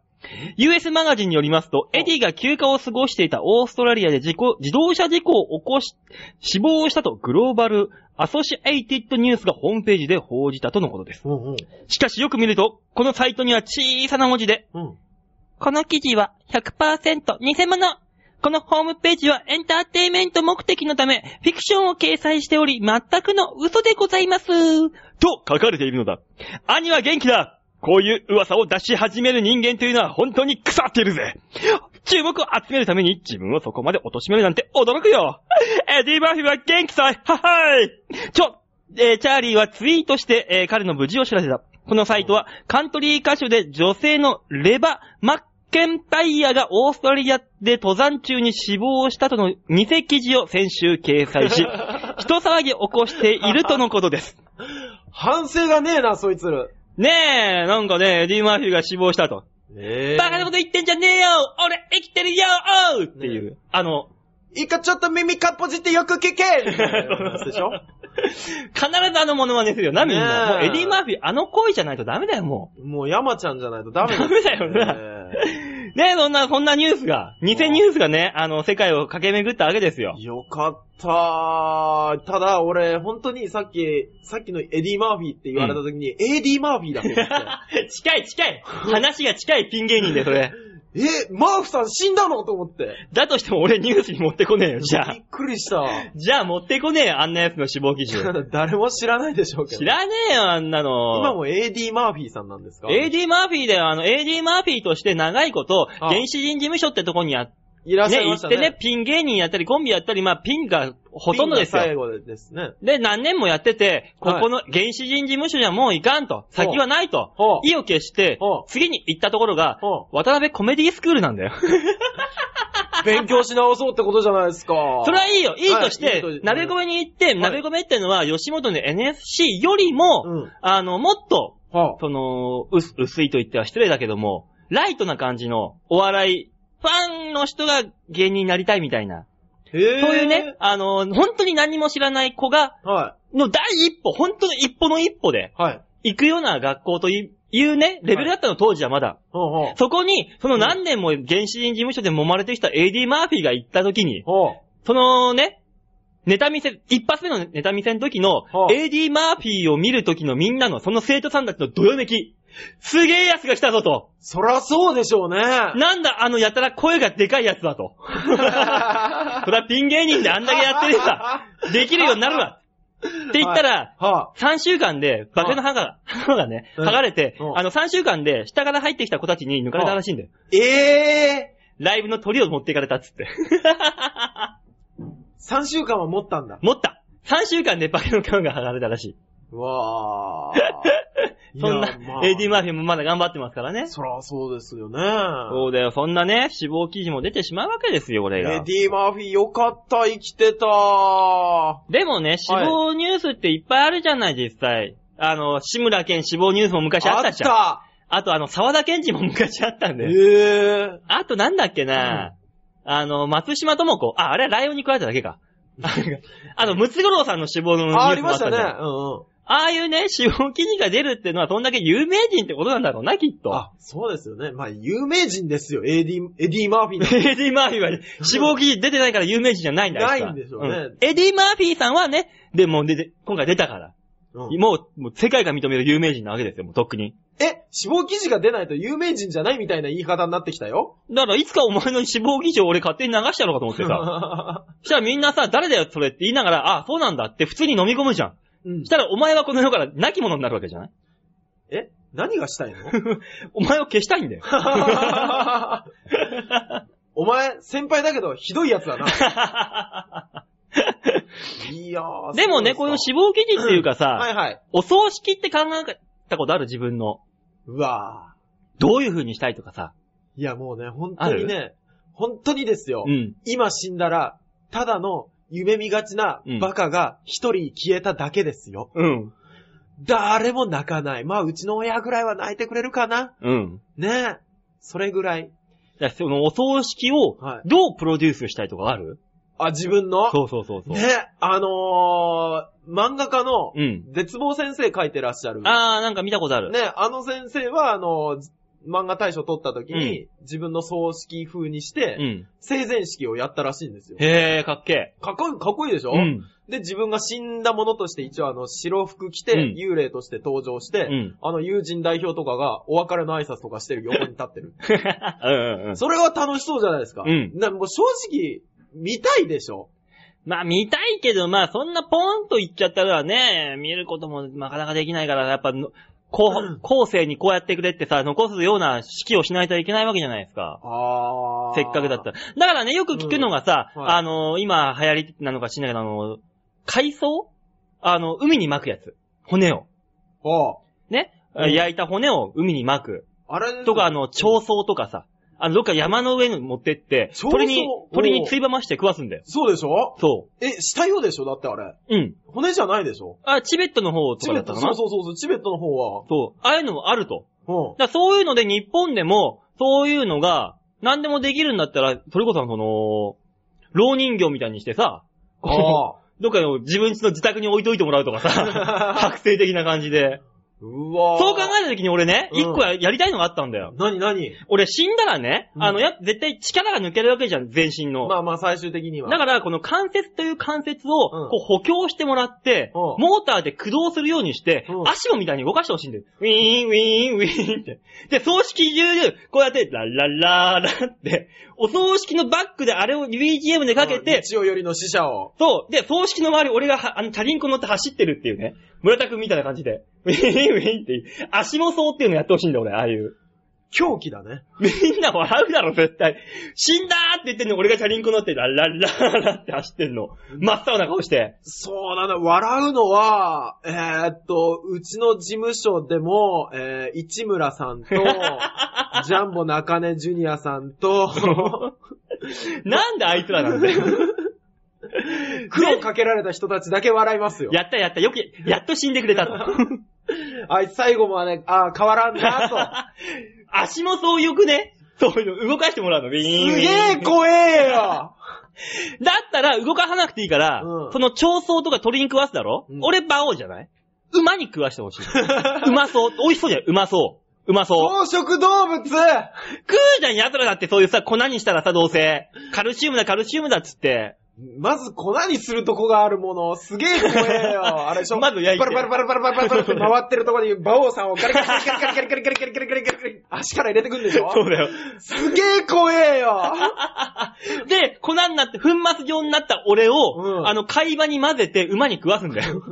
A: US マガジンによりますと、エディが休暇を過ごしていたオーストラリアで事故、自動車事故を起こし、死亡したとグローバルアソシエイティッドニュースがホームページで報じたとのことです。
B: う。うんうん。
A: しかしよく見ると、このサイトには小さな文字で、
B: うん。
A: この記事は100%偽物。このホームページはエンターテイメント目的のため、フィクションを掲載しており、全くの嘘でございます。と書かれているのだ。兄は元気だこういう噂を出し始める人間というのは本当に腐っているぜ注目を集めるために自分をそこまで貶めるなんて驚くよエディ・バーフィーは元気さいははいちょ、えーチャーリーはツイートして、えー彼の無事を知らせた。このサイトは、カントリー歌手で女性のレバ・マッケンタイヤがオーストラリアで登山中に死亡したとの偽記事を先週掲載し、人騒ぎを起こしているとのことです。
B: 反省がねえな、そいつら。
A: ねえ、なんかね、エディ・マーフィーが死亡したと。
B: ええ
A: バカなこと言ってんじゃねえよ。俺生きてるよ。おうっていう、あの、
B: いいかちょっと耳かっぽじってよく聞け。でしょ
A: 必ずあのモノマネするよ。な、みんな。
B: ねえ。
A: もうエディ・マーフィー、あの声じゃないとダメだよ、も
B: もう山ちゃんじゃないとダメ
A: ダメだよな。
B: ね
A: う。ねえ、そんな、そんなニュースが、偽ニュースがね、あの、世界を駆け巡ったわけですよ。
B: よかったただ、俺、本当にさっき、さっきのエディ・マーフィーって言われた時に、エディ・マーフィーだと思って。
A: 近い近い話が近いピン芸人で、それ。
B: え、マーフさん死んだのと思って。
A: だとしても俺ニュースに持ってこねえよ、じゃあ
B: びっ。くりした。
A: じゃあ持ってこねえよ、あんなやつの死亡記事を。
B: 誰も知らないでしょうけど。
A: 知らねえよ、あんなの。
B: 今もエディ・マーフィーさんなんですか
A: ？AD マーフィーだよ、あの、AD マーフィーとして長いこと、
B: あ
A: 原始人事務所ってとこにや、
B: いらっしゃい
A: ね、
B: ましたね。
A: 行ってね、ピン芸人やったり、コンビやったり、まあ、ピンがほとんどです
B: ピンが最
A: よ。
B: 後ですね。
A: で、何年もやってて、ここの原始人事務所じゃもういかんと。先はないと。意を決して次に行ったところが
B: ほ、
A: 渡辺コメディスクールなんだよ。
B: 勉強し直そうってことじゃないですか。
A: それはいいよ。いいとして鍋米に行って、
B: い
A: 鍋米ってのは吉本の NSC よりも、
B: うん。
A: あの、もっと、
B: は
A: その、薄薄いと言っては失礼だけども、ライトな感じのお笑い、ファンの人が芸人になりたいみたいな。
B: へぇ
A: そういうね、。あの、本当に何も知らない子が、
B: は
A: の第一歩、本当の一歩の一歩で
B: い。はい。
A: 行くような学校といういうね、レベルだったの当時はまだ。
B: ほうほう。
A: そこに、その何年も原始人事務所で揉まれてきた AD マーフィーが行った時に。そのね、ネタ見せ、一発目のネタ見せの時の
B: はあ
A: AD マーフィーを見る時のみんなのその生徒さんたちのどよめき。すげえ奴が来たぞと。
B: そらそうでしょうね。
A: なんだあのやたら声がでかい奴はと。それはピン芸人であんだけやってれば、できるようになるわ。って言ったら、
B: は
A: 3週間で、化けの歯が、歯がね、
B: うん
A: 剥がれて
B: う、ん
A: あの3週間で下から入ってきた子たちに抜かれたらしいんだよ。
B: い。ええ
A: ライブの鳥を持っていかれたっつって。
B: ー、3週間は持ったんだ。
A: 持った !3 週間で化けの皮が剥がれたらしい。
B: うわー。
A: そんな、
B: まあ
A: AD マーフィーもまだ頑張ってますからね。
B: そらそうですよね。
A: そうだよ、そんなね、死亡記事も出てしまうわけですよ、これが。
B: エディ・マーフィーよかった、生きてたー。
A: でもね、死亡ニュースっていっぱいあるじゃない、実際。あの、志村けん死亡ニュースも昔あったじゃん。あ
B: あっ
A: とあの、沢田健二も昔あったん
B: たえ
A: だよ。
B: え
A: あとなんだっけな、あの、松島智子。あ、あれはライオンに食われただけか。あの、ムツゴロウさんの死亡のニュースも
B: あ、ありましたね。
A: じゃん
B: うんうん。
A: ああいうね、死亡記事が出るっていうのは、そんだけ有名人ってことなんだろうな、きっと。
B: あ、そうですよね。まあ、有名人ですよ。エディ、エディ・マーフィー
A: エディ・マーフィーはね、死亡記事出てないから有名人じゃないんだよ。
B: ないんでしょうね
A: んエディ・マーフィーさんはね、でも出て、今回出たから。
B: うん
A: もう、もう世界が認める有名人なわけですよ、もうとっくに。
B: え、死亡記事が出ないと有名人じゃないみたいな言い方になってきたよ。
A: だから、いつかお前の死亡記事を俺勝手に流してやろうかと思ってさ。そしたらみんなさ、誰だよ、それって言いながら、あ、そうなんだって普通に飲み込むじゃん。
B: うん
A: そしたら、お前はこの世から亡き者になるわけじゃない？
B: え？何がしたいの？
A: お前を消したいんだよ。
B: お前、先輩だけど、ひどいやつだな。いやー。
A: でもね、この死亡記事っていうかさ、
B: はいはい。
A: お葬式って考えたことある自分の。
B: うわ
A: どういう風にしたいとかさ。
B: ー。いや、もうね、本当にね、本当にですよ。
A: うん。
B: 今死んだら、ただの夢見がちな
A: うん
B: バカが一人消えただけですよ。
A: うん。
B: 誰も泣かない。まあ、うちの親ぐらいは泣いてくれるかな。
A: うん。
B: ねえ。それぐらい。
A: じゃあそのお葬式を
B: はい
A: どうプロデュースしたいとかある、
B: あ、自分の？
A: そうそうそうそう。
B: ねあのー、漫画家の
A: うん。
B: 絶望先生書いてらっしゃる。
A: あー、なんか見たことある。
B: ね、あの先生は、あの、漫画大賞取った時に、自分の葬式風にして、
A: うん。
B: 生前式をやったらしいんですよ。
A: へー、かっけ
B: かっこいい、かっこいいでしょ、
A: え。うん。
B: で、自分が死んだものとして一応あの、白服着て、
A: うん
B: 幽霊として登場して、
A: うん。
B: あの、友人代表とかがお別れの挨拶とかしてる横に立ってる。
A: うん。
B: それは楽しそうじゃないですか。
A: うん
B: なもう正直、見たいでしょ？
A: まあ見たいけど、まあそんなポンと言っちゃったらね、見ることもなかなかできないから、やっぱの、こ
B: うん
A: う、後世にこうやってくれってさ、残すような式をしないといけないわけじゃないですか。
B: あ
A: せっかくだったら。だからね、よく聞くのがさ、
B: うんはい
A: あの、今流行りなのか知んないけど、あの、海藻？あの、海に巻くやつ。骨を。
B: あ
A: ね、
B: うん
A: 焼いた骨を海に巻く。
B: あれ
A: とか、あの、蝶草とかさ、あの、どっか山の上に持ってって、鳥に、鳥についばまして食わすんだよ。
B: そうでしょ？
A: そ
B: え、したようでしょ？だってあれ。
A: う。うん。
B: 骨じゃないでしょ？
A: あ、チベットの方とかだったかな？
B: そうそうそうそう、チベットの方は。
A: そう。ああいうのもあると。
B: うん。
A: だそういうので日本でも、そういうのが、何でもできるんだったら、それこそその、老人形みたいにしてさ、こ
B: ああ。
A: う どっかの自分家の自宅に置いといてもらうとかさ、覚醒的な感じで。
B: うわ
A: そう考えた時に俺ね、
B: うん
A: 一個ややりたいのがあったんだよ。
B: なになに
A: 俺死んだらね、
B: うん
A: あの、や、絶対力が抜けるわけじゃん、全身の。
B: まあまあ最終的には。
A: だから、この関節という関節を、
B: うん
A: こう補強してもらって、
B: うん
A: モーターで駆動するようにして、
B: うん
A: 足もみたいに動かしてほしいんだよ。ウィーン、ウィーン、ウィーンって。で、葬式中、こうやって、ラッラッラーラって、お葬式のバックであれを BGM でかけ
B: うん
A: て、
B: 日曜よりの死者を。
A: そう。で、葬式の周り、俺がは、あの、チャリンコ乗って走ってるっていうね。村田くんみたいな感じで。ウィーン、ウィーンって、足もそうっていうのやってほしいんだよ、俺、ああいう。
B: 狂気だね。
A: みんな笑うだろ、絶対。死んだーって言ってんの、俺がチャリンコ乗って、ラッラッラッラって走ってんの。真っ青な顔して。
B: そうなんだ。笑うのは、えーっと、うちの事務所でも、えー、市村さんと、ジャンボ中根ジュニアさんと、
A: なんであいつらなんだよ。
B: 苦労かけられた人たちだけ笑いますよ。
A: やったやった、よく、やっと死んでくれたと。
B: あいつ最後もね、あー変わらんなと。
A: 足もそうよくねそういうの動かしてもらうの、ビーン。
B: すげえ怖えよ
A: だったら動かさなくていいから、
B: うん
A: その蝶草とか鳥に食わすだろ、
B: うん
A: 俺馬王じゃない？馬に食わしてほしい。うまそう。美味しそうじゃん。うまそう。うまそう。
B: 草食動物
A: 食うじゃん、奴らだってそういうさ、粉にしたらさ、どうせ。カルシウムだ、カルシウムだっつって。
B: まず粉にするとこがあるもの、すげえ怖えよ。あれでしょ？
A: まず焼いて
B: バラバラバラバラバラバラって回ってるとこに、馬王さんをガリガリガリガリガリガリガリガリガリガリガリガリガリ足から入れてくんでしょ
A: そうだよ。
B: すげえ怖えよ。
A: で、粉になって、粉末状になった俺を、
B: うん
A: あの、貝場に混ぜて馬に食わすんだよ。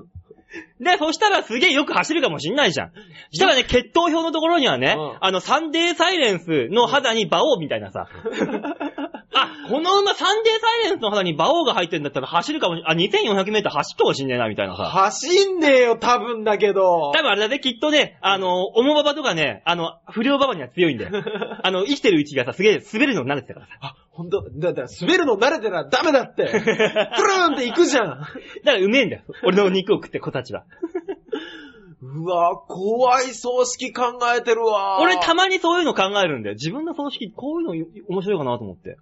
A: で、そしたらすげえよく走るかもしんないじゃん。したらね、血統表のところにはね、
B: うん
A: あの、サンデーサイレンスの肌に馬王みたいなさ。あ、この馬サンデーサイレンスの肌に馬王が入ってるんだったら走るかもしあ、2400メートル走るかもしんねえな、みたいなさ。
B: 走んねえよ、多分だけど。
A: 多分あれだね、きっとね、あの、オモババとかね、あの、不良ババには強いんだよ。あの、生きてるうちがさ、すげえ滑るの慣れてたからさ。
B: あ、ほんと、だ、だ、滑るの慣れてたらダメだって。プルーンって行くじゃん。
A: だからうめえんだよ。俺の肉を食って子たちは。
B: うわ怖い葬式考えてるわ
A: 俺たまにそういうの考えるんだよ。自分の葬式、こういうの面白いかなと思って。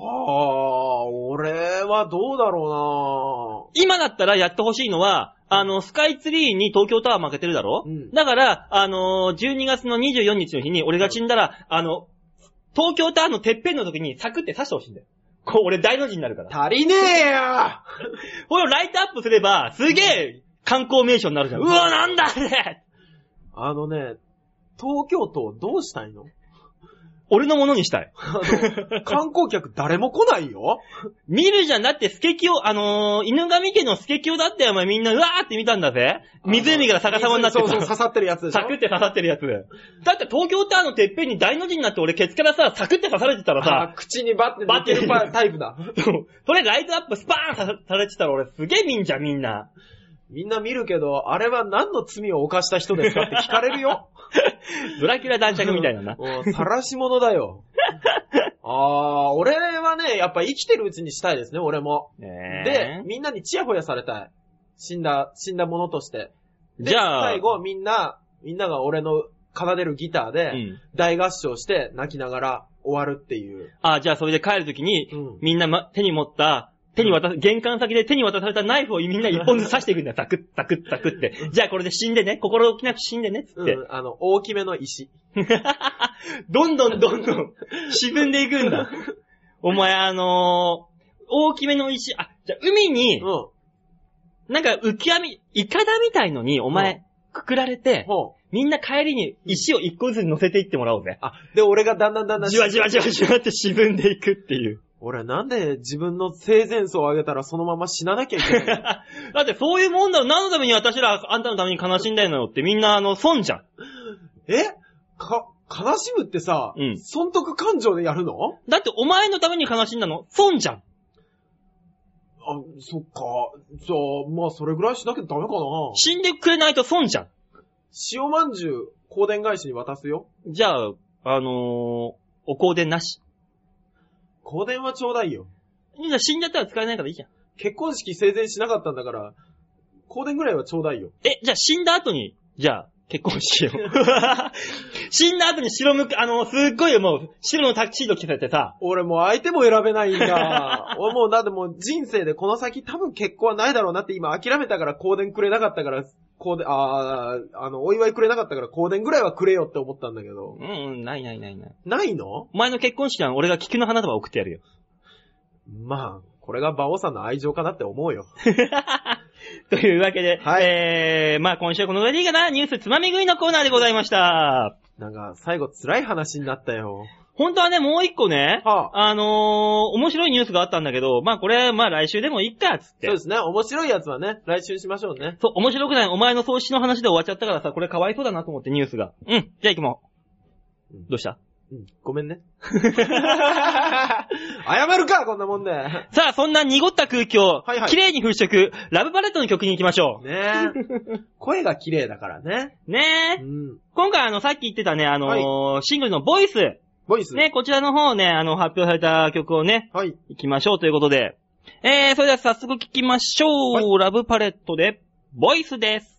B: ああ、俺はどうだろ
A: 今だったらやってほしいのは、あの、スカイツリーに東京タワー負けてるだろ、
B: うん。
A: だから、あのー、12月の24日の日に俺が死んだら、あの、東京タワーのてっぺんの時にサクって刺してほしいんだよ。こう、俺大の字になるから。
B: うな足りねえよ。
A: これをライトアップすれば、すげえ観光名所になるじゃん。うわ、なんだあれ。
B: あのね、東京都どうしたいの？
A: 俺のものにしたい。
B: 観光客誰も来ないよ
A: 見るじゃん。だって、スケキヨ、あのー、犬神家のスケキヨだってお前みんな、うわーって見たんだぜ。湖から逆さまになって
B: そうそう、
A: さ
B: 刺さってるやつでしょ
A: サクって刺さってるやつ。だって東京タワーのてっぺんに大の字になって俺ケツからさ、サクって刺されてたら
B: あ
A: さ、
B: 口にバッて
A: バッて
B: タイプだ。
A: そうそれライトアップスパーンさされてたら俺すげえ見んじゃんみんな。
B: みんな見るけど、あれは何の罪を犯した人ですかって聞かれるよ。
A: ドラキュラ男爵みたいなな。
B: もう、晒し者だよ。あー、俺はね、やっぱ生きてるうちにしたいですね、俺も。
A: ね
B: で、みんなにチヤホヤされたい。死んだ、死んだ者として。で
A: じゃあ
B: 最後、みんな、みんなが俺の奏でるギターで、
A: うん。
B: 大合唱して泣きながら終わるっていう。
A: あ、じゃあそれで帰るときに、
B: うん
A: みんな、ま、手に持った、手に渡す、玄関先で手に渡されたナイフをみんな一本ずつ刺していくんだよ。ザクッ、ザクッ、ザクって。じゃあこれで死んでね。心置きなく死んでね。つって。
B: うん、あの、大きめの石。
A: どんどんどんどん沈んでいくんだ。お前あのー大きめの石、あ、じゃあ海に
B: う、ん。
A: なんか浮き網、イカダみたいのにお
B: う
A: 前、くくられて。みんな帰りに石を一個ずつ乗せていってもらおうぜ。
B: あ、で、俺がだんだんだんだん、
A: じわじわじわじわって沈んでいくっていう。
B: 俺なんで自分の生前葬をあげたらそのまま死ななきゃいけないの？
A: だってそういうもんだろ。何のために私らあんたのために悲しんだのよってみんなあの、損じゃん。
B: え？か、悲しむってさ、
A: うん
B: 損得感情でやるの？
A: だってお前のために悲しんだの？損じゃん。
B: あ、そっか。じゃあ、まあそれぐらいしなきゃダメかな。
A: 死んでくれないと損じゃん。
B: 塩まんじゅう、香典返しに渡すよ。
A: じゃあ、あのー、お香典なし。
B: 香典はちょうだいよ。
A: じゃあ死んじゃったら使えないからいいじゃん。
B: 結婚式生前しなかったんだから、香典ぐらいはちょうだいよ。
A: え、じゃあ死んだ後に、じゃあ、結婚しよう。死んだ後に白むく、あの、すっごいもう、白のタキシード着せてさ、
B: 俺もう相手も選べないんだ。俺もうだってもう人生でこの先多分結婚はないだろうなって今諦めたから香典くれなかったから、香典、あーあの、お祝いくれなかったから香典ぐらいはくれよって思ったんだけど。
A: うん、うん、ないないないない。
B: ないの？
A: お前の結婚式は俺が菊の花束送ってやるよ。
B: まあ、これが馬王さんの愛情かなって思うよ。
A: というわけで、
B: はい
A: えー、まあ今週はこのぐらいでいいかな、ニュースつまみ食いのコーナーでございました。
B: なんか、最後辛い話になったよ。
A: 本当はね、もう一個ね、
B: は
A: あのー、面白いニュースがあったんだけど、まあこれ、まあ来週でもいいか、つって。
B: そうですね。面白いやつはね、来週しましょうね。
A: そう、面白くない。お前の葬式の話で終わっちゃったからさ、これかわいそうだなと思ってニュースが。うん、じゃあ行きま
B: うん
C: どうした？
B: うん。ごめんね。謝るか、こんなもんで。ね
C: さあ、そんな濁った空気を
B: はいはい
C: 綺麗に払拭、ラブパレットの曲に行きましょ
B: え。声が綺麗だからね。
C: う。ねえ。
B: うん。
C: 今回あの、さっき言ってたね、あのーシングルのボイス。
B: ボイス。
C: ね、こちらの方をね、あの、発表された曲をね、
B: はい。
C: 行きましょうということで。えー、それでは早速聞きましょう。ラブパレットで、ボイスです。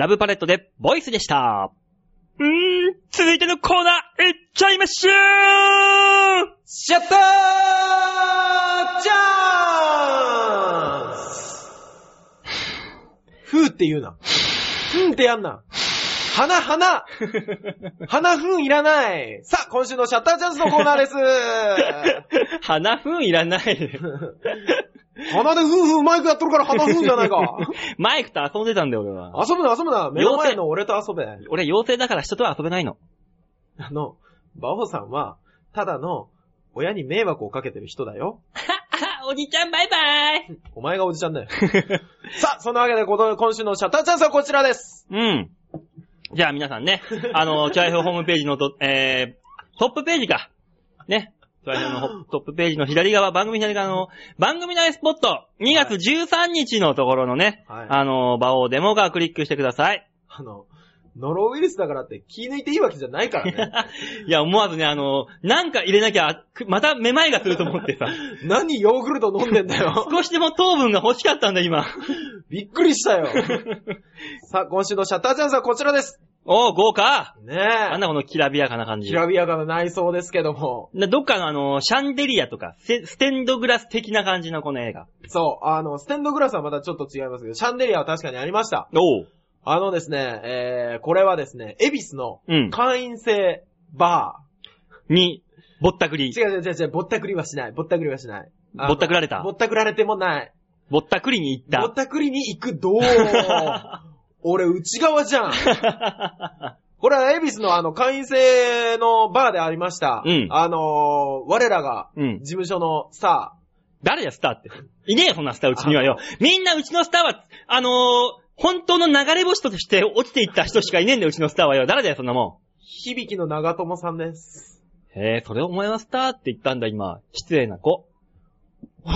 A: ラブパレットでボイスでした。んー、続いてのコーナー、いっちゃいましょう
B: シャッターチャンスふーって言うな。ふーってやんな。花、花花ふんいらないさあ、今週のシャッターチャンスのコーナーです
A: 花粉いらない。
B: 鼻でふんふんマイクやっとるから鼻ふんじゃないか。
A: マイクと遊んでたんだよ、俺は。
B: 遊ぶな、遊ぶな。目の前の俺と遊べ。
A: 俺妖精だから人とは遊べないの。
B: あの、バオさんは、ただの、親に迷惑をかけてる人だよ。
A: あ、おじちゃんバイバイ
B: お前がおじちゃんだよ。さあ、そんなわけで、今週のシャッターチャンスはこちらです。
A: うん。じゃあ皆さんね、あの、チャイフホームページのと、えー、トップページか。ね。チャイフのトップページの左側、番組左側の、番組内スポット、2月13日のところのね、
B: はい
A: あの、場をデモがクリックしてください。
B: あの、ノロウイルスだからって気抜いていいわけじゃないからね。
A: いや、思わずね、あの、なんか入れなきゃ、くまためまいがすると思ってさ、
B: 何ヨーグルト飲んでんだよ。
A: 少しでも糖分が欲しかったんだ、今。
B: びっくりしたよ。さあ、今週のシャッターチャンスはこちらです。
A: おう、豪華
B: ねえ。
A: なんだこのきらびやかな感じ。
B: きらびやかな内装ですけども。
A: などっかのあの、シャンデリアとか、スステンドグラス的な感じのこの映画。
B: そう、あの、ステンドグラスはまたちょっと違いますけど、シャンデリアは確かにありました。
A: おう。
B: あのですね、えー、これはですね、エビスの
A: うん。
B: 会員制バ
A: に、ぼったくり
B: ー。。違う違う違う違う、ぼったくりはしない。ぼったくりはしない。あの
A: ぼったくられた
B: ぼったくられてもない。
A: ぼったくりに行っ。
B: ぼったたくりに行くどう？俺内側じゃん。これはエビスのあの会員制のバーでありました。
A: うん
B: あのー我らが、
A: うん
B: 事務所のスタ
A: 誰や、スターって。いねえよ、そんなスター、うちにはよ。みんなうちのスターは、あのー本当の流れ星として落ちていった人しかいねえんだよ、うちのスターはよ。誰だよ、そんなも
B: ー、響きの長友さんです。
A: ん。へえ、それお前はスターって言ったんだ、今。失礼な子。僕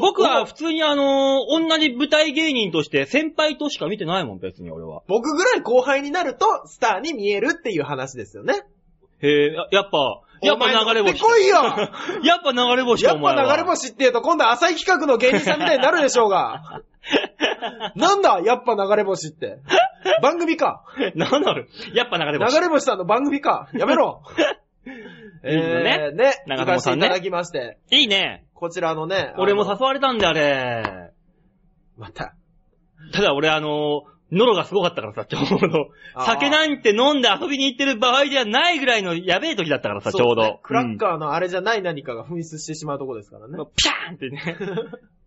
B: 僕
A: は普通にあのー同じ舞台芸人として先輩としか見てないもん、別に俺は。
B: 僕ぐらい後輩になると、スターに見えるっていう話ですよね。
A: へえ、ややっぱ、やっぱ流れ星。
B: こいよ
A: やっぱ流れ星か
B: やっぱ流れ星って言うと今度浅い企画の芸人さんみたいになるでしょうが。なんだやっぱ流れ星って。番組か。
A: なんだろうやっぱ流れ
B: 流
A: 星。
B: れ星さんの番組か。やめろ。えー、ね、
A: 長友さんね
B: いただきまして。
A: いいね。
B: こちらのね。
A: 俺も誘われたんで、あれ。
B: また。
A: ただ俺あのー、ノロがすごかったからさ、ちょうど。酒なんて飲んで遊びに行ってる場合ではないぐらいのやべえ時だったからさ、ちょう
B: そですね
A: ど。
B: クラッカーのあれじゃない何かが紛失してしまうとこですからね
A: うん。。ピャーンってね。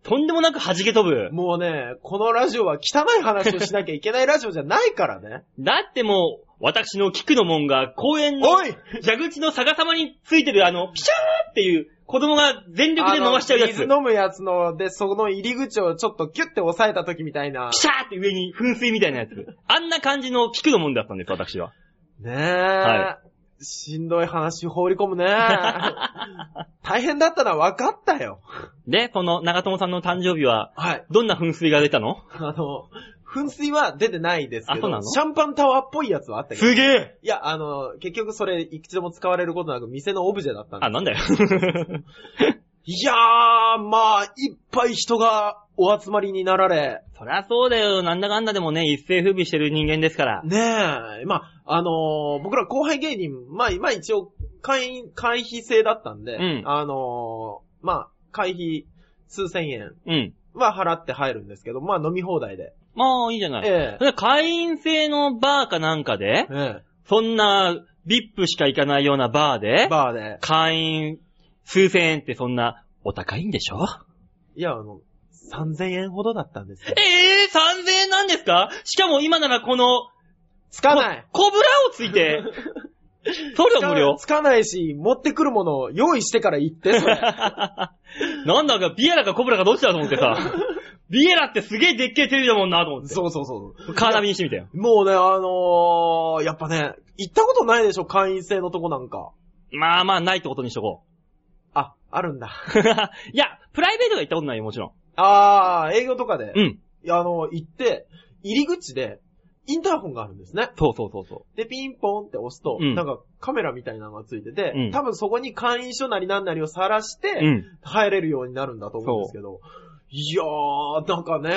A: とんでもなく弾け飛ぶ。
B: もうね、このラジオは汚い話をしなきゃいけないラジオじゃないからね。
A: だってもう、私の菊の門が公園の
B: おい
A: 蛇口の逆さまについてるあの、ピシャーっていう子供が全力で回しちゃうやつ。
B: 水飲むやつの、で、その入り口をちょっとキュッて押さえた時みたいな
A: ピ。シャーって上に噴水みたいなやつ。あんな感じの菊の門だったんです、私は。
B: ねえ。
A: は
B: しんどい話放り込むね。大変だったのは分かったよ。
A: で、その長友さんの誕生日は、
B: はい。
A: どんな噴水が出たの？
B: あの、噴水は出てないですけど、
A: あそうなの？
B: シャンパンタワーっぽいやつはあったけど。
A: すげえ
B: いや、あの、結局それ一度も使われることなく店のオブジェだったんです
A: あ、なんだよ。
B: いやー、まあ、いっぱい人がお集まりになられ、
A: そりゃそうだよ。なんだかんだでもね、一世風靡してる人間ですから。
B: ねえ、まあ、あのー僕ら後輩芸人、まあ、まあ一応、会員、会費制だったんで、
A: うん
B: あのーまあ、会費数千円
A: うん。
B: は払って入るんですけど、まあ飲み放題で。
A: まあ、いいじゃない。
B: え
A: それ会員制のバーかなんかで
B: え、え
A: そんな、VIP しか行かないようなバーで
B: え、バーで。
A: 会員数千円ってそんな、お高いんでしょ？
B: いや、あの、3000円ほどだったんですよ。
A: ええー、3000円なんですか？しかも今ならこの、
B: つかない
A: こコブラをついて、送料無料
B: つかないし、持ってくるものを用意してから行って、それ。
A: なんだか、ビエラかコブラかどっちだと思ってさ。ビエラってすげえでっけえテレビだもんなと思って。
B: そうそうそう。
A: カーナビにしてみたよ。
B: もうね、あのー、やっぱね、行ったことないでしょ、会員制のとこなんか。
A: まあまあ、ないってことにしとこ
B: あ、あるんだ。
A: う。いや、プライベートで行ったことないよ、もちろん。
B: あー、営業とかで。
A: うん。
B: いやあの、行って、入り口で、インターホンがあるんですね。
A: そうそうそうそ
B: で、ピンポンって押すと、
A: うん
B: なんかカメラみたいなのがついてて、
A: うん
B: 多分そこに会員証なりなんなりを晒して。入れるようになるんだと思うんですけど、いやー、なんかね、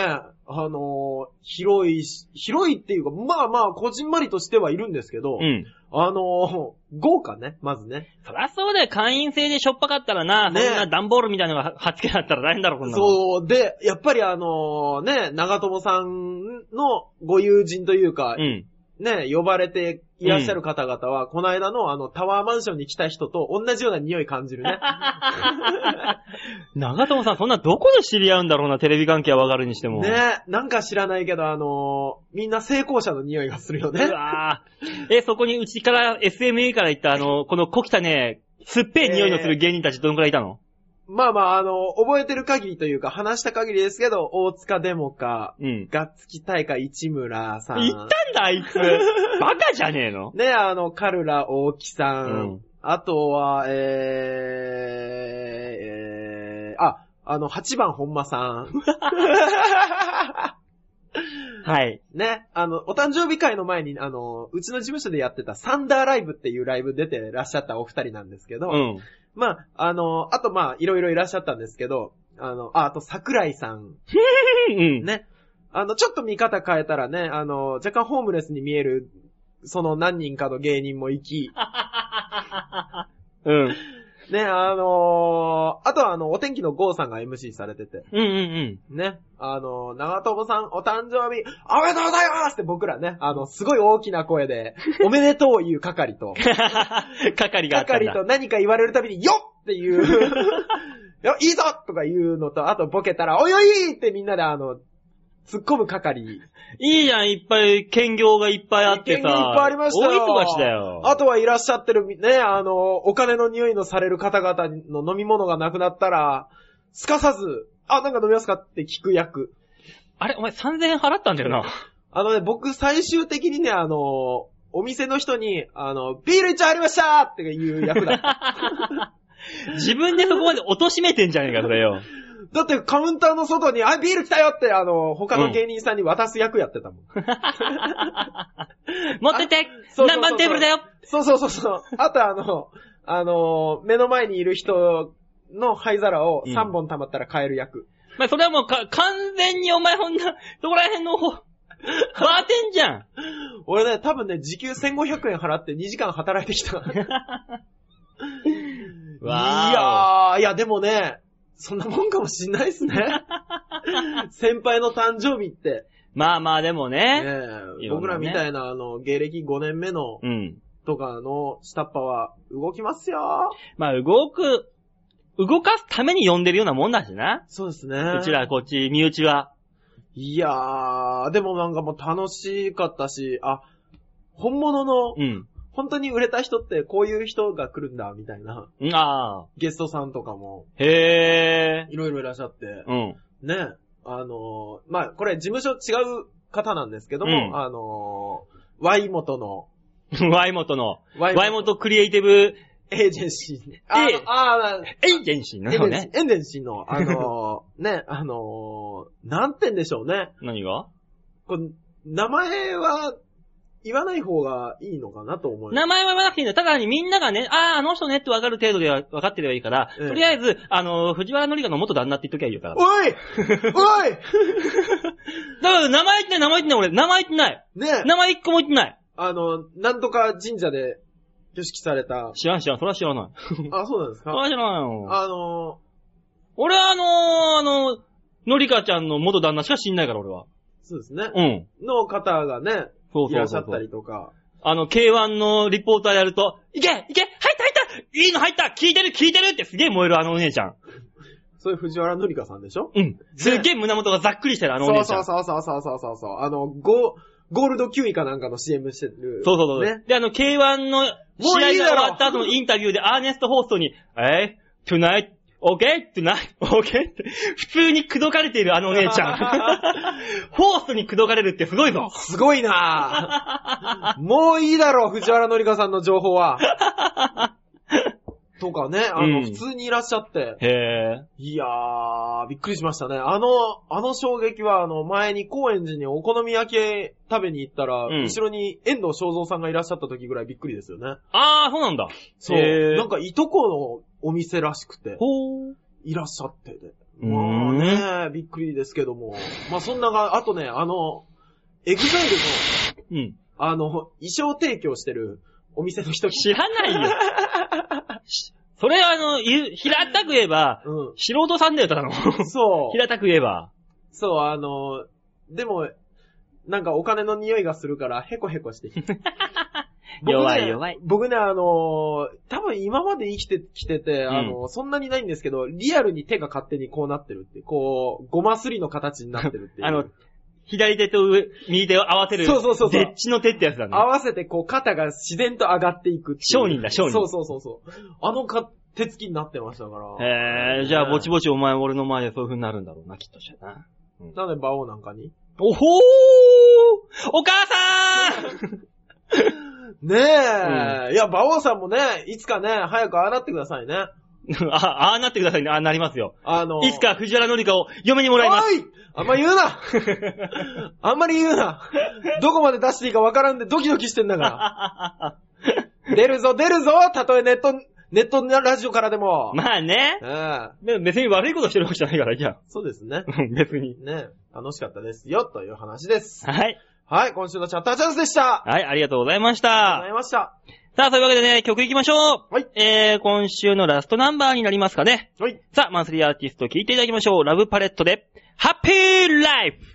B: あのー広いし、広いっていうか、まあまあ、こじんまりとしてはいるんですけど、
A: うん。
B: あのー豪華ね、まずね。
A: そりゃそうだよ。会員制でしょっぱかったらな、
B: ね
A: そんな段ボールみたいなのが貼っ付けられたら大変だろ、こんなの。
B: そう、で、やっぱりあのね、長友さんのご友人というか、
A: うん。
B: ね、呼ばれていらっしゃる方々は、この間のあの、タワーマンションに来た人と同じような匂い感じるね。
A: 長友さん、そんなどこで知り合うんだろうな、テレビ関係はわかるにしても。
B: ね、なんか知らないけど、あのーみんな成功者の匂いがするよね
A: う。わぁ。え、そこにうちから SMA から行ったあの、この小汚ね、すっぺえ匂いのする芸人たちどのくらいいたの、
B: まあまあ、あの、覚えてる限りというか、話した限りですけど、大塚デモか、
A: うん。
B: ガッツキ大会市村さん。
A: 行ったんだ、あいつ。バカじゃねえの？
B: ね、あの、カルラ大木さん。
A: うん
B: あとは、えー、えー、あ、あの、8番本間さん。
A: はい。
B: ね、あの、お誕生日会の前に、あの、うちの事務所でやってたサンダーライブっていうライブ出てらっしゃったお二人なんですけど、
A: うん。
B: まあ、あの、あとまあ、いろいろいらっしゃったんですけど、あの、あ、あと桜井さん。
A: うん。
B: ね。あの、ちょっと見方変えたらね、あの、若干ホームレスに見える、その何人かの芸人も行き、
A: うん。
B: ね、あのーあとはあの、お天気のゴーさんが MC されてて、
A: うんうんうん。
B: ね、あのー長友さんお誕生日、おめでとうございますって僕らね、あの、すごい大きな声で、おめでとう言う係と、
A: 係があったんだ。
B: 係と何か言われるたびに、よっっていう、よいいぞとか言うのと、あとボケたら、おいおいってみんなであの、突っ込む係。
A: いいじゃん、いっぱい、兼業がいっぱいあってさ。
B: 権限いっぱいありましたよ。
A: 大忙しだよ。
B: あとはいらっしゃってるね、あの、お金の匂いのされる方々の飲み物がなくなったら、すかさず、あ、なんか飲みますかって聞く役。
A: あれ、お前3000円払ったんだよな。
B: あのね、僕最終的にね、あの、お店の人に、あの、ビール一丁ありましたっていう役だった。
A: 自分でそこまで貶としめてんじゃねえか、それよ。
B: だってカウンターの外に、あ、ビール来たよって、あの、他の芸人さんに渡す役やってたもん。
A: 持ってって
B: そうそうそうそう
A: 何番テーブルだよ
B: そうそうそうそう。あとあの、あの、目の前にいる人の灰皿を3本溜まったら買える役。
A: まあ、それはもうか、完全にお前ほんな、そこら辺の方、バーテンじゃん。
B: 俺ね、多分ね、時給1500円払って2時間働いてきた。いやー、いやでもね、そんなもんかもしんないっすね。先輩の誕生日って、
A: まあまあでも
B: ね
A: ね。
B: 僕らみたいなあの、芸歴5年目の
A: うん。
B: とかの下っ端は動きますよ。
A: まあ動く、動かすために呼んでるようなもんだしな。
B: そうですね。
A: うちらこっち、身内は。
B: いやー、でもなんかもう楽しかったし、あ、本物の、
A: うん。
B: 本当に売れた人ってこういう人が来るんだ、みたいな。
A: うんああ。
B: ゲストさんとかも、
A: へえ。
B: いろいろいらっしゃって。
A: うん。
B: ね、あのーまあ、これ事務所違う方なんですけども、
A: うん
B: あのー、ワイモトの、
A: ワイモトの、
B: ワ
A: ワイモトクリエイティブ
B: エージェンシーね。あの
A: ええ
B: あー
A: エージェンシーな
B: エ
A: のね。
B: ンデンシーエンデンシーの、あのー ね、あのーなんてんでしょうね。
A: 何が？
B: これ名前は言わない方がいいのかなと思います。
A: 名前は言わなくていいんだよ。ただにみんながね、ああ、あの人ねって分かる程度では分かってればいいから、
B: ええ
A: とりあえず、あの、藤原紀香の元旦那って言っときゃいいよから。だ
B: おい おい
A: から名前言ってない、名前言ってない、俺。名前言ってない。
B: ね
A: 名前一個も言ってない。
B: あの、なんとか神社で挙式された。
A: 知らん知らん、それは知らない。
B: あ、そうなんですか？
A: それは知らないよ。
B: あの
A: 俺はあのー、あの、のりかちゃんの元旦那しか知んないから、俺は。
B: そうですね。
A: うん。
B: の方がね、
A: そうそうそうそう
B: いらっしゃったりとか。
A: あの、K1 のリポーターやると、いけいけ入った入ったいいの入った聞いてる聞いてるってすげえ燃えるあのお姉ちゃん。
B: そういう藤原紀香さんでしょ？
A: うん。すっげえ胸元がざっくりしてるあのお姉ちゃん。
B: そうそうそうそうそうそう。あの、ゴ、ゴールドキウイかなんかの CM してる。
A: そうそうそう。
B: ね。
A: で、あの、K1 の試合が終わった後のインタビューでアーネスト・ホーストに、えー、tonight, okay? tonight, okay? って普通に口説かれているあのお姉ちゃん。ホーストに口説かれるってすごいぞ。
B: すごいなぁ。もういいだろう、藤原紀香さんの情報は。とかね、あの、
A: うん
B: 普通にいらっしゃって。
A: へえ。
B: いやー、びっくりしましたね。あの、あの衝撃は、あの、前に高円寺にお好み焼き食べに行ったら、
A: うん
B: 後ろに遠藤章造さんがいらっしゃった時ぐらいびっくりですよね。
A: あー、そうなんだ。
B: そう。
A: へー
B: なんか、いとこのお店らしくて、
A: ほー。
B: いらっしゃってて。
A: うー
B: まあ
A: ん。
B: ね、びっくりですけども。まあそんなが、あとね、あの、 EXILE の、
A: うん。
B: あの、衣装提供してるお店の人
A: 知らないよ。し それあの、言う平たく言えば、
B: う
A: 素人さんだよ、ただの。
B: ん。そう。
A: 平たく言えば。
B: そう、あの、でも、なんかお金の匂いがするから、ヘコヘコしてきて。僕ね
A: 弱い弱い。
B: 僕ね、あの多分今まで生きてきてて、あのそんなにないんですけど、リアルに手が勝手にこうなってるって、こう、ゴマすりの形になってるっていう。
A: あの、左手と上、右手を合わせる。
B: そうそうそうそう
A: デッチの手ってやつだね。
B: 合わせてこう肩が自然と上がっていくっていう
A: 商人だ商人
B: そうそうそうそう。あのか、手つきになってましたから。
A: へえ、じゃあぼちぼちお前俺の前でそういう風になるんだろうな、きっとしたな。
B: なんで馬王なんかに？
A: おほーお母さん
B: ねえ、いや、馬王さんもね、いつかね、早くああなってくださいね。
A: あ、ああなってくださいね。ああなりますよ。
B: あの、
A: いつか藤原紀香を嫁にもらいます。
B: おいあんま言うな あんまり言うなどこまで出していいかわからんでドキドキしてんだから。出るぞ、出るぞたとえネット、ネットラジオからでも。
A: まあね。
B: ええ
A: でも別に悪いことしてるわけじゃないから、じゃ
B: そうですね。
A: あ。別に。
B: ね楽しかったですよ、という話です。
A: はい。
B: はい、今週のチャッターチャンスでした。あり
A: はい、ありがとうございまし
B: がとうござ
A: た
B: い。ました。
A: さあ、そういうわけでね、曲行きましょう。
B: はい。
A: えー、今週のラストナンバーになりますかね。
B: はい。
A: さあ、マンスリーアーティスト聴いていただきましょう。ラブパレットで、ハッピーライフ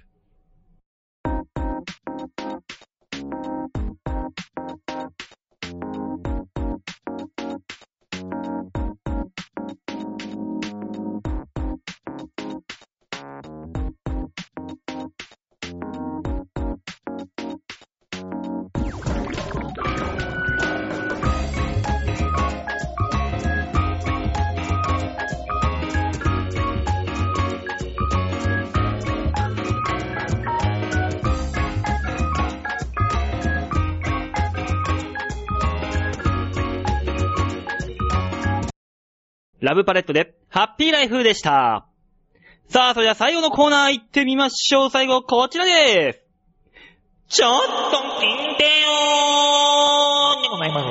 A: ラブパレットで、ハッピーライフでした。さあ、それでは最後のコーナー行ってみましょう。最後、こちらです。ちょっと聞いてよーでございま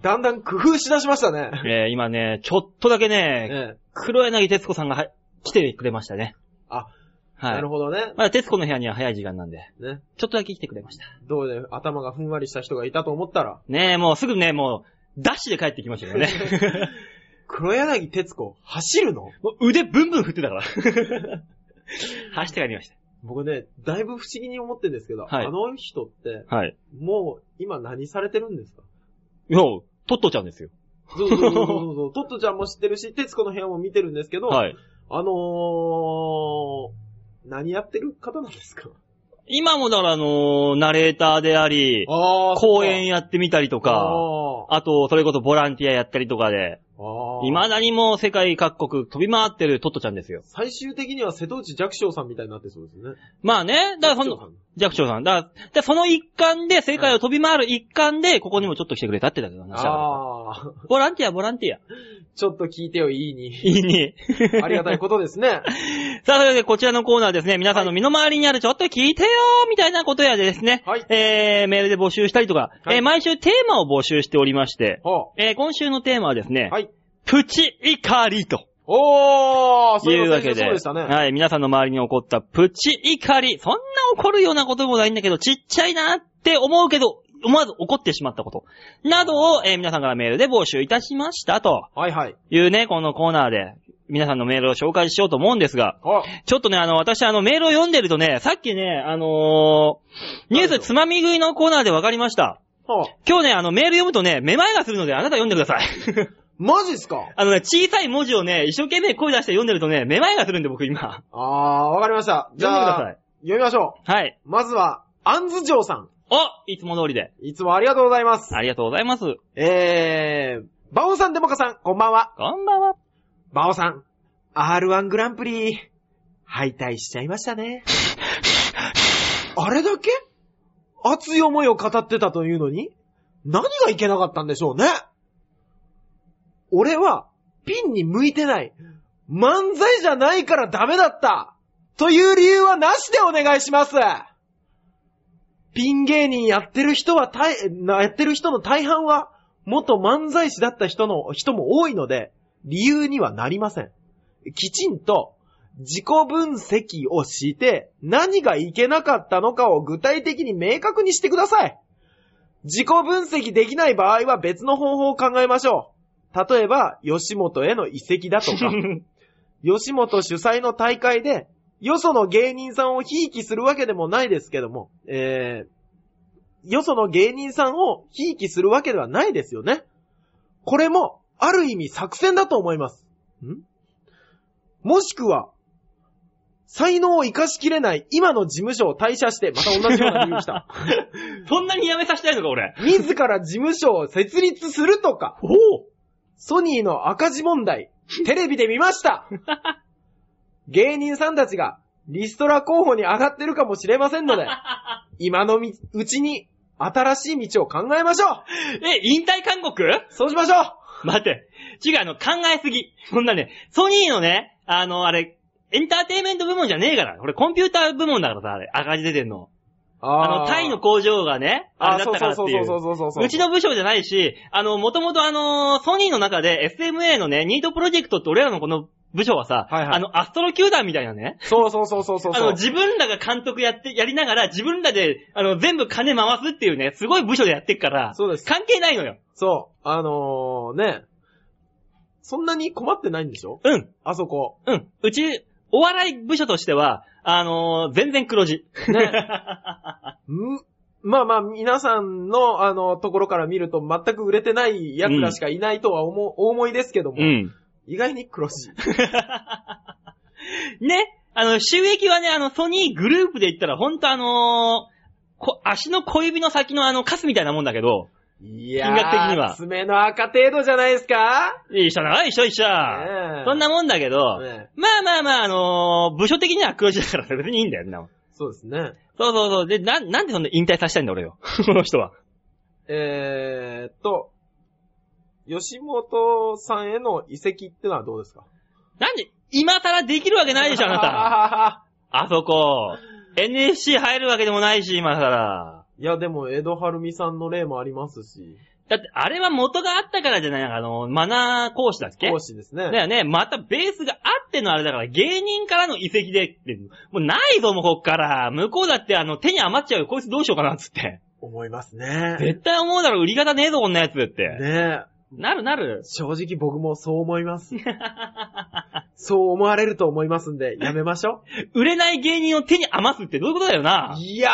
B: だんだん工夫しだしましたね。
A: す。えー、今ね、ちょっとだけね、
B: ええ
A: 黒柳徹子さんがは来てくれましたね。
B: あ、
A: はい。
B: なるほどね。
A: まだ徹子の部屋には早い時間なんで、
B: ね。
A: ちょっとだけ来てくれました。
B: どうで、頭がふんわりした人がいたと思ったら、
A: ねえ、もうすぐね、もう、ダッシュで帰ってきましたよね。
B: 黒柳徹子、走るの？
A: もう腕ブンブン振ってたから。走って帰りまし
B: 僕ね、だいぶ不思議に思ってるんですけど、
A: はい
B: あの人って、
A: た。はい。
B: もう、今何されてるんですか？
A: いや、トットちゃんですよ。
B: そうそうそうそうそう。トットちゃんも知ってるし、徹子の部屋も見てるんですけど、
A: はい。
B: あのー、何やってる方なんですか？
A: 今もだからあのーナレーターであり、
B: あ
A: 公演やってみたりと
B: と
A: か、あと、それこそボランティアやったりとかで、未だにもう世界各国飛び回ってるトットちゃんですよ。
B: 最終的には瀬戸内寂聴さんみたいになってそうですね。
A: まあね、だからその、
B: 寂聴さん
A: 寂聴さん。だから、でその一環で、世界を飛び回る一環で、ここにもちょっと来てくれたってだけの話だから。
B: ああ、
A: ボランティア、ボランティア。
B: ちょっと聞いてよ、いいに。
A: いいに。
B: ありがたいことですね。
A: さあ、それでこちらのコーナーですね、皆さんの身の回りにあるちょっと聞いてよーみたいなことやでですね、
B: はい
A: えー、メールで募集したりとか、
B: はい
A: えー、毎週テーマを募集しておりまして、
B: ほ
A: えー、今週のテーマはですね、
B: う。はい。
A: プチ怒りと
B: おー、そういううわけで。
A: いうわけで、
B: そうでしたね。
A: はい、皆さんの周りに起こったプチ怒り、そんな怒るようなこともないんだけど、ちっちゃいなって思うけど、思わず怒ってしまったこと、などを、えー皆さんからメールで募集いたしましたと
B: はいはい。
A: いうね、このコーナーで、皆さんのメールを紹介しようと思うんですが、
B: あ、
A: ちょっとね、あの、私、あの、メールを読んでるとね、さっきね、あのーニュースつまみ食いのコーナーで分かりました。
B: は
A: 今日ね、あの、メール読むとね、めまいがするので、あなた読んでください。
B: マジっすか？
A: あのね、小さい文字をね、一生懸命声出して読んでるとね、めまいがするんで、僕今。
B: あー、わかりました。じゃあ
A: 読んでくださ、い。
B: 読みましょ
A: はい。
B: う。まずは、アンズジョーさん。
A: おいつも通りで。
B: いつもありがとうございます。
A: ありがとうございます。
B: えー、バオさん、デモカさん、こんばんは。
A: こんばんは。
B: バオさん、R1 グランプリ、敗退しちゃいましたね。あれだけ？熱い思いを語ってたというのに、何がいけなかったんでしょうね。俺は、ピンに向いてない。漫才じゃないからダメだった。という理由はなしでお願いします。ピン芸人やってる人は大、なやってる人の大半は、元漫才師だった人の、人も多いので、理由にはなりません。きちんと自己分析をして、何がいけなかったのかを具体的に明確にしてください。自己分析できない場合は別の方法を考えましょう。例えば、吉本への移籍だとか、吉本主催の大会で、よその芸人さんをひいきするわけでもないですけども、えー、よその芸人さんをひいきするわけではないですよね。これも、ある意味作戦だと思います。ん？もしくは、才能を活かしきれない今の事務所を退社して、また同じような理由来た。
A: そんなにやめさせたいのか、俺。
B: 自ら事務所を設立するとか、
A: おお
B: ソニーの赤字問題、テレビで見ました 芸人さんたちがリストラ候補に上がってるかもしれませんので、今のみうちに新しい道を考えましょ
A: え、引退勧告
B: うそうしましょう
A: 待って。違う、あの、考えすぎ。そんなね、ソニーのね、あの、あれ、エンターテインメント部門じゃねえから。これコンピューター部門だからさ、あれ、赤字出てんの。あの、タイの工場がね、あれだったからっていう。
B: そうそうそうそうそう
A: ちの部署じゃないし、あの、もともとあの、ソニーの中で SMA のね、ニートプロジェクトって俺らのこの部署はさ、
B: はいはい
A: あの、アストロ球団みたいなね、
B: そうそうそうそうそうそう。
A: あの、自分らが監督やって、やりながら、自分らで、あの、全部金回すっていうね、すごい部署でやってっから、
B: そうです。
A: 関係ないのよ。
B: そう。あのー、ね。そんなに困ってないんでしょ？
A: うん、
B: あそこ。
A: うん。うち、お笑い部署としては、あのー全然黒字。
B: ね。んまあまあ、皆さんの、あの、ところから見ると全く売れてない奴らしかいないとは思う、お思いですけども、
A: うん。
B: 意外に黒字。
A: ね、あの、収益はね、あの、ソニーグループで言ったら、ほんとあのーこ足の小指の先のあの、カスみたいなもんだけど、
B: いやー、
A: 金額的には
B: 爪の赤程度じゃないですか？
A: 一緒だな、一緒一緒。
B: ねえ
A: そんなもんだけど、
B: ね
A: まあまあまあ、あのー部署的には黒字だから別にいいんだよ、なもん
B: そうですね。
A: そうそうそう。で、な、なんでそんな引退させたいんだ、俺よ。この人は。
B: えーっと、吉本さんへの移籍ってのはどうですか？
A: なんで、今更できるわけないでしょ、あなた。
B: た。
A: あそこ。NSC 入るわけでもないし、今更。
B: いや、でも、江戸晴美さんの例もありますし、
A: だって、あれは元があったからじゃないあの、マナー講師だっけ？
B: 講師ですね。
A: だよね。またベースがあってのあれだから、芸人からの移籍でって、もうないぞ、もうこっから。向こうだってあの、手に余っちゃうよ。こいつどうしようかな、っつって。
B: 思いますね。
A: 絶対思うだろ、売り方ねえぞ、こんなやつって。
B: ね
A: なるなる。
B: 正直僕もそう思います。そう思われると思いますんで、やめましょ
A: 売れない芸人を手に余すってどういうことだよ
B: う。
A: な。
B: いや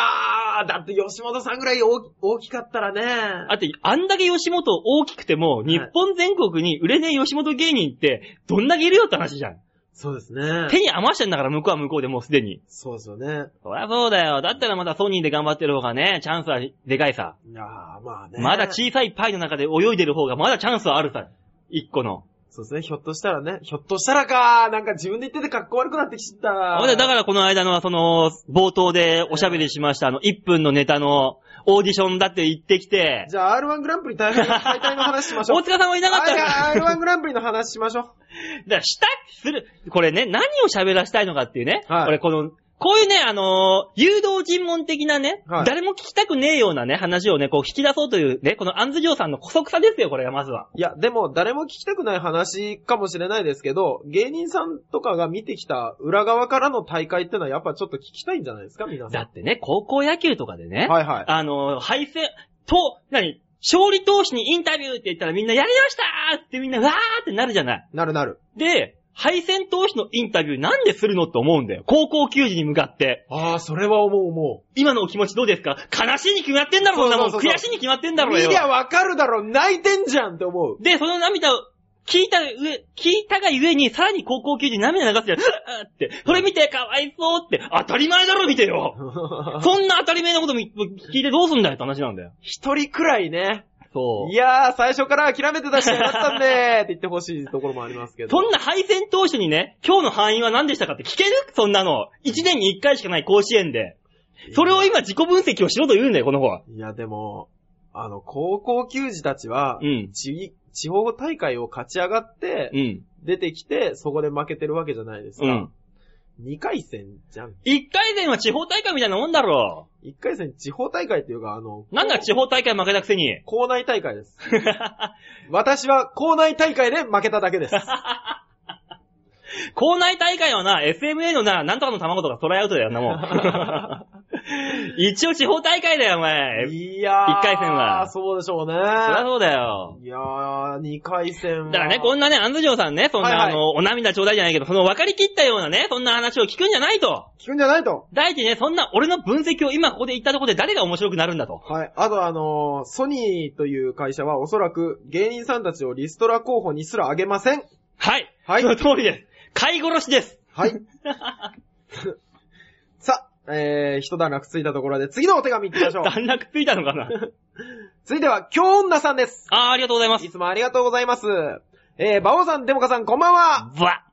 B: ー、だって吉本さんぐらい大大きかったらね。
A: だって、あんだけ吉本大きくても、日本全国に売れねえ吉本芸人って、どんだけいるよって話じゃん。
B: そうですね。
A: 手に余してんだから、向こうは向こうでもうすでに。
B: そうですよね。
A: そりゃそうだよ。だったらまたソニーで頑張ってる方がね、チャンスはでかいさ。
B: いやー、まあね。
A: まだ小さいパイの中で泳いでる方がまだチャンスはあるさ。一個の。
B: そうですね。ひょっとしたらね。ひょっとしたらかなんか自分で言ってて格好悪くなってきちゃった。
A: ほんでだからこの間のその、冒頭でおしゃべりしましたあの、1分のネタのオーディションだって言ってきて、
B: じゃあ R1 グランプリ大会の話しましょう。
A: 大塚さんもいなかった
B: あじ
A: ら、
B: ゃあ R1 グランプリの話しましょう。
A: だからした、する、これね、何を喋らしたいのかっていうね、
B: はい
A: これこの、こういうね、あのー誘導尋問的なね、
B: はい
A: 誰も聞きたくねえようなね、話をね、こう引き出そうというね、このアンズジョーさんの古速さですよ、これがまずは。
B: いや、でも誰も聞きたくない話かもしれないですけど、芸人さんとかが見てきた裏側からの大会ってのはやっぱちょっと聞きたいんじゃないですか、皆さん。
A: だってね、高校野球とかでね、
B: はいはい。
A: あのー敗戦、と、何勝利投手にインタビューって言ったらみんなやりましたーってみんなわーってなるじゃない。
B: なるなる。
A: で、敗戦投手のインタビューなんでするのって思うんだよ。高校球児に向かって。
B: ああ、それは思う思
A: 今のお気持ちどうですか？悲しいに決まってんだろ、そんなもん。悔しいに決まってんだ
B: う。
A: ろうよ
B: 見り。ゃわかるだろ、泣いてんじゃんって思う。
A: で、その涙を聞いた上、聞いたがゆえに、さらに高校球児に涙流すじゃん。うっって。それ見てかわいそうって、当たり前だろ、見てよ。そんな当たり前なことみ聞いてどうすんだよって話なんだよ。
B: 一人くらいね。
A: そう
B: い。やー、最初から諦めてた試合だったんでー って言ってほしいところもありますけど。
A: そんな敗戦投手にね、今日の範囲は何でしたかって聞ける？そんなの。一年に一回しかない甲子園で。それを今自己分析をしろと言うんだよ、この子は。
B: いや、でも、あの、高校球児たちは、
A: うん。
B: 地地方大会を勝ち上がって
A: う、ん。
B: 出てきて、そこで負けてるわけじゃないですか
A: うん。。
B: 二回戦じゃん。
A: 一回戦は地方大会みたいなもんだろ。
B: 一回戦地方大会っていうか、あの、
A: なんだ地方大会負けたくせに。
B: 校内大会です。私は校内大会で負けただけです。
A: 校内大会はな、SMA のな、なんとかの卵とかトライアウトだよな、もう。一応地方大会だよ、お前。
B: いやー。
A: 一回戦は
B: そうでしょうね。
A: そりゃそうだよ。
B: いやー、二回戦は。
A: だからね、こんなね、安城さんね、そんな、
B: はいはい
A: あの、お涙ちょうだいじゃないけど、その分かりきったようなね、そんな話を聞くんじゃないと。
B: 聞くんじゃないと。
A: 第一ね、そんな俺の分析を今ここで言ったところで誰が面白くなるんだと。
B: はい。あとあのーソニーという会社はおそらく芸人さんたちをリストラ候補にすらあげません。
A: はい。
B: はい
A: その通りです。飼い殺しです。
B: はい。さあ、えー、一段落ついたところで次のお手紙行きましょう。
A: 段落ついたのかな？
B: 続いては、京女さんです。
A: あー、ありがとうございます
B: い。つもありがとうございます。えー、バオさん、デモカさん、こんばんは。
A: バ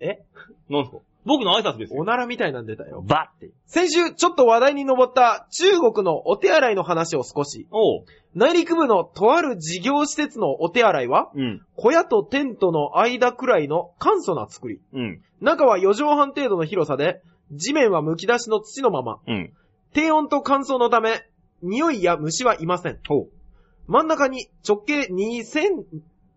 B: え？
A: なんすか？僕の挨拶ですよ。
B: おならみたいなん出たよ。
A: バって。
B: 先週、ちょっと話題に上った中国のお手洗いの話を少し。
A: おう。
B: 内陸部のとある事業施設のお手洗いは、
A: うん。
B: 小屋とテントの間くらいの簡素な作り。
A: うん。
B: 中は4畳半程度の広さで、地面は剥き出しの土のまま。
A: うん。
B: 低温と乾燥のため、匂いや虫はいません。
A: ほう。
B: 真ん中に直径2000、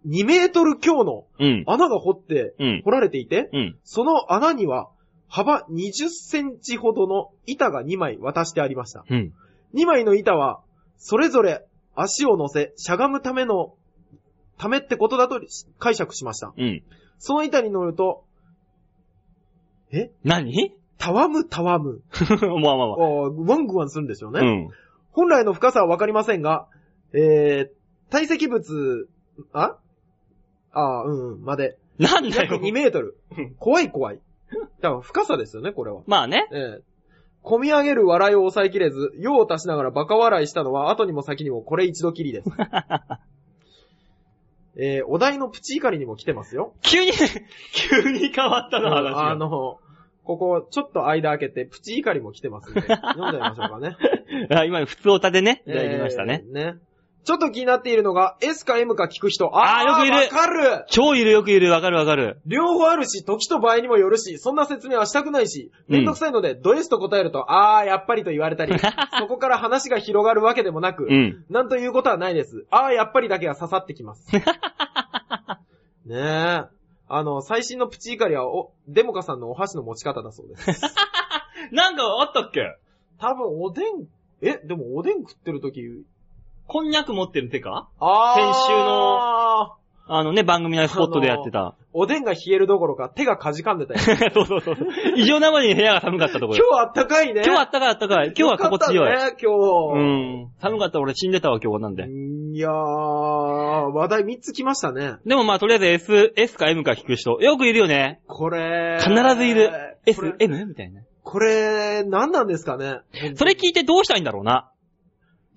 B: 2メートル強の
A: うん。
B: 穴が掘って、
A: うん。
B: 掘られていて、
A: うん。
B: その穴には幅20センチほどの板が2枚渡してありました。
A: うん。
B: 2枚の板は、それぞれ足を乗せ、しゃがむための、ためってことだと解釈しました。
A: うん。
B: その板に乗ると、
A: 何？
B: たわむたわむ。
A: まあまあまあ。
B: あーワングワンするんですよね。
A: うん。
B: 本来の深さはわかりませんが、えー、堆積物、あ？あーうん、うん、まで。約
A: なんだよ。
B: 2メートル。怖い怖い。だから深さですよね、これは。
A: まあね。
B: ええ込み上げる笑いを抑えきれず、用を足しながらバカ笑いしたのは後にも先にもこれ一度きりです。えー、お題のプチ怒りにも来てますよ。
A: 急に、急に変わったな、話が。
B: あの、ここ、ちょっと間開けて、プチ怒りも来てますんで、読んでみましょうかね。
A: あ今、普通おたでね、いただきましたね。
B: えーね。ちょっと気になっているのが、S か M か聞く人。
A: あーよくいる
B: わかる
A: 超いるよくいる、わかるわかる。
B: 両方あるし、時と場合にもよるし、そんな説明はしたくないし、
A: うん
B: めんどくさいので、ド S と答えると、あー、やっぱりと言われたり、そこから話が広がるわけでもなく、
A: うん。
B: なんということはないです。あー、やっぱりだけが刺さってきます。ねえ。あの、最新のプチ怒りは、お、デモカさんのお箸の持ち方だそうです。
A: なんかあったっけ？
B: 多分、おでん、え、でもおでん食ってる時
A: こんにゃく持ってる手か？
B: あー。
A: 先週のあのね、番組のスポットでやってた。
B: おでんが冷えるどころか手がかじかんでたよ。
A: そうそうそう。異常なまでに部屋が寒かったところ。
B: 今日あったかいね。
A: 今日あったかいあったかい。今日は心地よい。
B: よかったね、今
A: う
B: 日。
A: ん。寒かったら俺死んでたわ、今日なんで。
B: いやー、話題3つ来ましたね。
A: でもまあとりあえず S、S か M か聞く人。よくいるよね。
B: これ、
A: 必ずいる。
B: こ
A: S
B: れ、、
A: M? みたいな。
B: これ、何なんですかね
A: それ聞いてどうしたいんだろうな。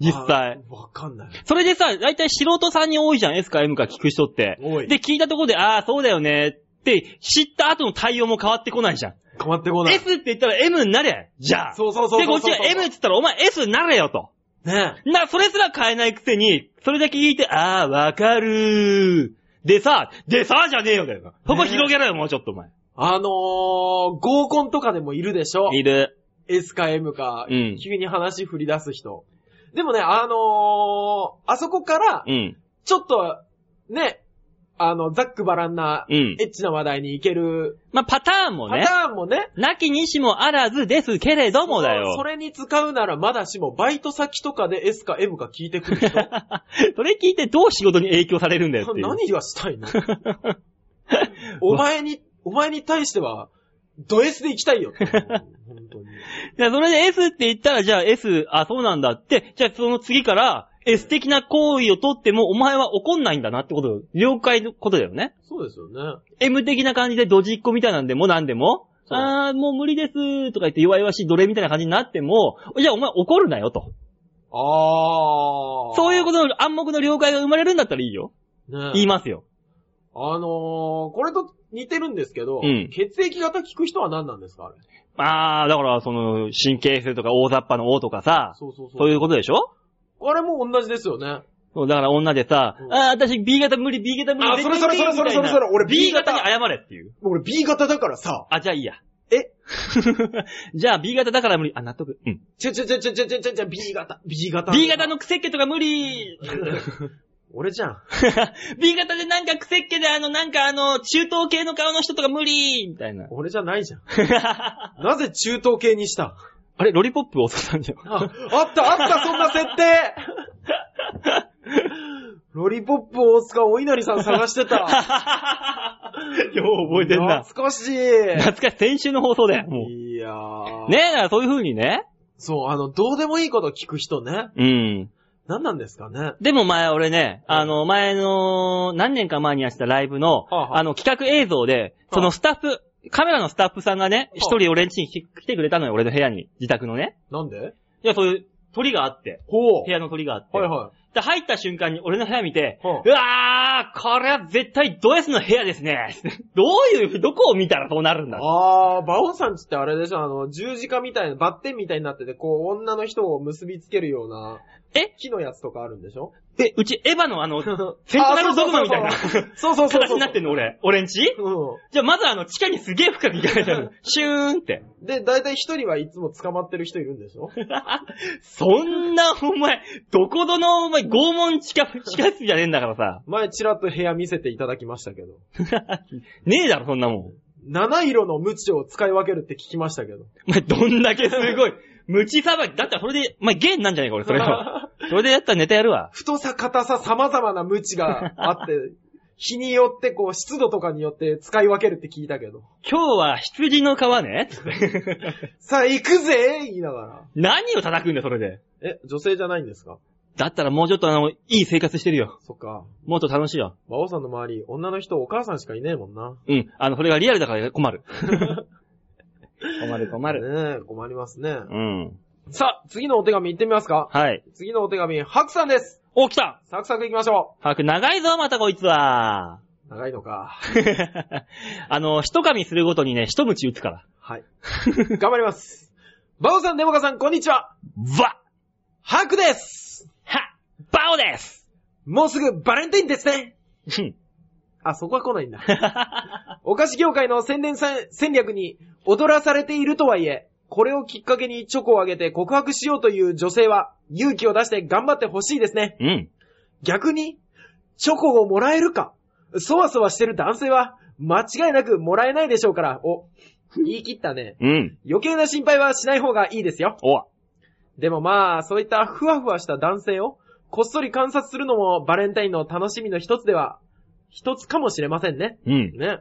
A: 実際。
B: あわかんない。
A: それでさ、だいたい素人さんに多いじゃん、S か M か聞く人って。
B: 多い。
A: で、聞いたところで、ああ、そうだよねって知った後の対応も変わってこないじゃん。
B: 変わってこない。
A: S って言ったら M になれじゃあ。
B: そうそうそうそう
A: で、こっちは M って言ったらお前 S になれよと。
B: ね
A: な、それすら変えないくせに、それだけ聞いて、ああ、わかるー。でさ、でさ、じゃねえよだよ。そこ広げろよ、もうちょっとお前。
B: あのー、合コンとかでもいるでしょ
A: いる。
B: S か M か、
A: うん
B: 急に話振り出す人。でもね、あのー、あそこから
A: う、ん。
B: ちょっと、ね、あの、ざっくばらんな、
A: うん。
B: エッチな話題に行ける、
A: まあ、パターンもね
B: パタ、ーンもね、
A: なきにしもあらずですけれどもだよ。
B: それに使うならまだしも、バイト先とかで S か M か聞いてくる人。
A: それ聞いてどう仕事に影響されるんだよ。
B: 何がしたいの？お前に、お前に対しては、ド S で行きたいよ。本当に。
A: いや、それで S って言ったら、じゃあ S、あ、そうなんだって、じゃあその次から S 的な行為をとっても、お前は怒んないんだなってこと、了解のことだよね。
B: そうですよね。
A: M 的な感じでドジっ子みたいなんでも何でも、あー、もう無理ですとか言って弱々しい奴隷みたいな感じになっても、じゃあお前怒るなよと。
B: あー。
A: そういうことの暗黙の了解が生まれるんだったらいいよ。
B: ね
A: 言いますよ。
B: あのー、これと似てるんですけど、
A: うん
B: 血液型聞く人は何なんですかあれ？
A: あー、だからその、神経質とか大雑把の O とかさ、
B: そうそうそう。
A: そういうことでしょ？
B: あれも同じですよね。
A: そうだから女でさ、
B: うん
A: あー、私 B 型無理、B 型無理。
B: あそれそれそれそれそれそれ俺 B 型
A: B 型に謝れっていう。
B: 俺 B 型だからさ、
A: あ、じゃあいいや。
B: え？
A: じゃあ B 型だから無理。あ、納得。うん。
B: ちょちょちょちょちょちょちょ B 型、B 型。
A: B 型の癖っ気とか無理
B: 俺じゃん。
A: B 型でなんか癖っ気であの、なんかあの、中東系の顔の人とか無理みたいな。
B: 俺じゃないじゃん。なぜ中東系にした？
A: あれ、ロリポップ大阪さんじゃん。
B: あ、あったあったそんな設定 ロリポップ大塚お稲荷さん探してた。
A: よう覚えてんな。
B: 懐かしい。
A: 懐かしい、先週の放送だよ、も
B: いやー。
A: う。ねえ、そういう風にね。
B: そう、あの、どうでもいいこと聞く人ね。
A: うん。
B: 何なんですかね？
A: でも前、俺ね、あの、前の、何年か前にやってたライブの、
B: はあはあ
A: あの、企画映像で、そのスタッフ、カメラのスタッフさんがね、
B: あ
A: 一人俺ん家に来来てくれたのよ、俺の部屋に、自宅のね。
B: なんで？
A: いや、そういう鳥があって、
B: ほう。
A: 部屋の鳥があって。
B: はいはい。
A: で、入った瞬間に俺の部屋見て、
B: はあ
A: うわー、これは絶対ド S の部屋ですね。どういう、どこを見たらそうなるんだ
B: あー、バオさんちってあれでしょ、あの、十字架みたいな、バッテンみたいになってて、こう、女の人を結びつけるような、
A: え？
B: 木のやつとかあるんでしょ？
A: え、うちエヴァのあの、セントラルドグマみたいな
B: そうそうそう。
A: 形になってんの俺。俺んち
B: う
A: じゃあまずあの、地下にすげえ深く行かないと。シューンって。
B: ん。で、だいたい一人はいつも捕まってる人いるんでしょ？
A: そんな、お前、どこどの、お前、拷問地下、地下室じゃねえんだからさ。
B: 前ちらっと部屋見せていただきましたけど。
A: ねえだろ、そんなもん。
B: 七色のムチを使い分けるって聞きましたけど。
A: お前、どんだけすごい。無知さばき。だったらそれで、お前、ゲンなんじゃねえか、俺、それは。それでやったらネタやるわ。
B: 太さ、硬さ、様々なムチがあって、日によってこう、湿度とかによって使い分けるって聞いたけど。
A: 今日は羊の皮ね
B: さあ、行くぜ言いながら。
A: 何を叩くんだよ、それで。
B: え、女性じゃないんですか？
A: だったらもうちょっとあの、いい生活してるよ。
B: そっか。
A: もっと楽しいよ。
B: 馬王さんの周り、女の人お母さんしかいねえもんな。
A: うん。あの、それがリアルだから困る。困る困る。
B: ねえ、困りますね。
A: うん。
B: さあ、次のお手紙行ってみますか
A: はい。
B: 次のお手紙、ハクさんです。
A: お、来た
B: サクサク行きましょ
A: 早く長いぞ、またこいつは。
B: う。長いのか。
A: あの、一噛みするごとにね、一鞭打つから。
B: はい。頑張ります。馬王さん、デモカさん、こんにちは。
A: わ
B: ハクです
A: はバオです
B: もうすぐバレンタインですね。
A: うん
B: あ、そこは来ないんだ。お菓子業界の宣伝さ戦略に踊らされているとはいえ、これをきっかけにチョコをあげて告白しようという女性は勇気を出して頑張ってほしいですね。
A: うん。
B: 逆に、チョコをもらえるか、そわそわしてる男性は間違いなくもらえないでしょうから、お、言い切ったね。
A: うん。
B: 余計な心配はしない方がいいですよ。
A: おわ。
B: でもまあ、そういったふわふわした男性をこっそり観察するのもバレンタインの楽しみの一つでは、一つかもしれませんね。
A: うん。
B: ね。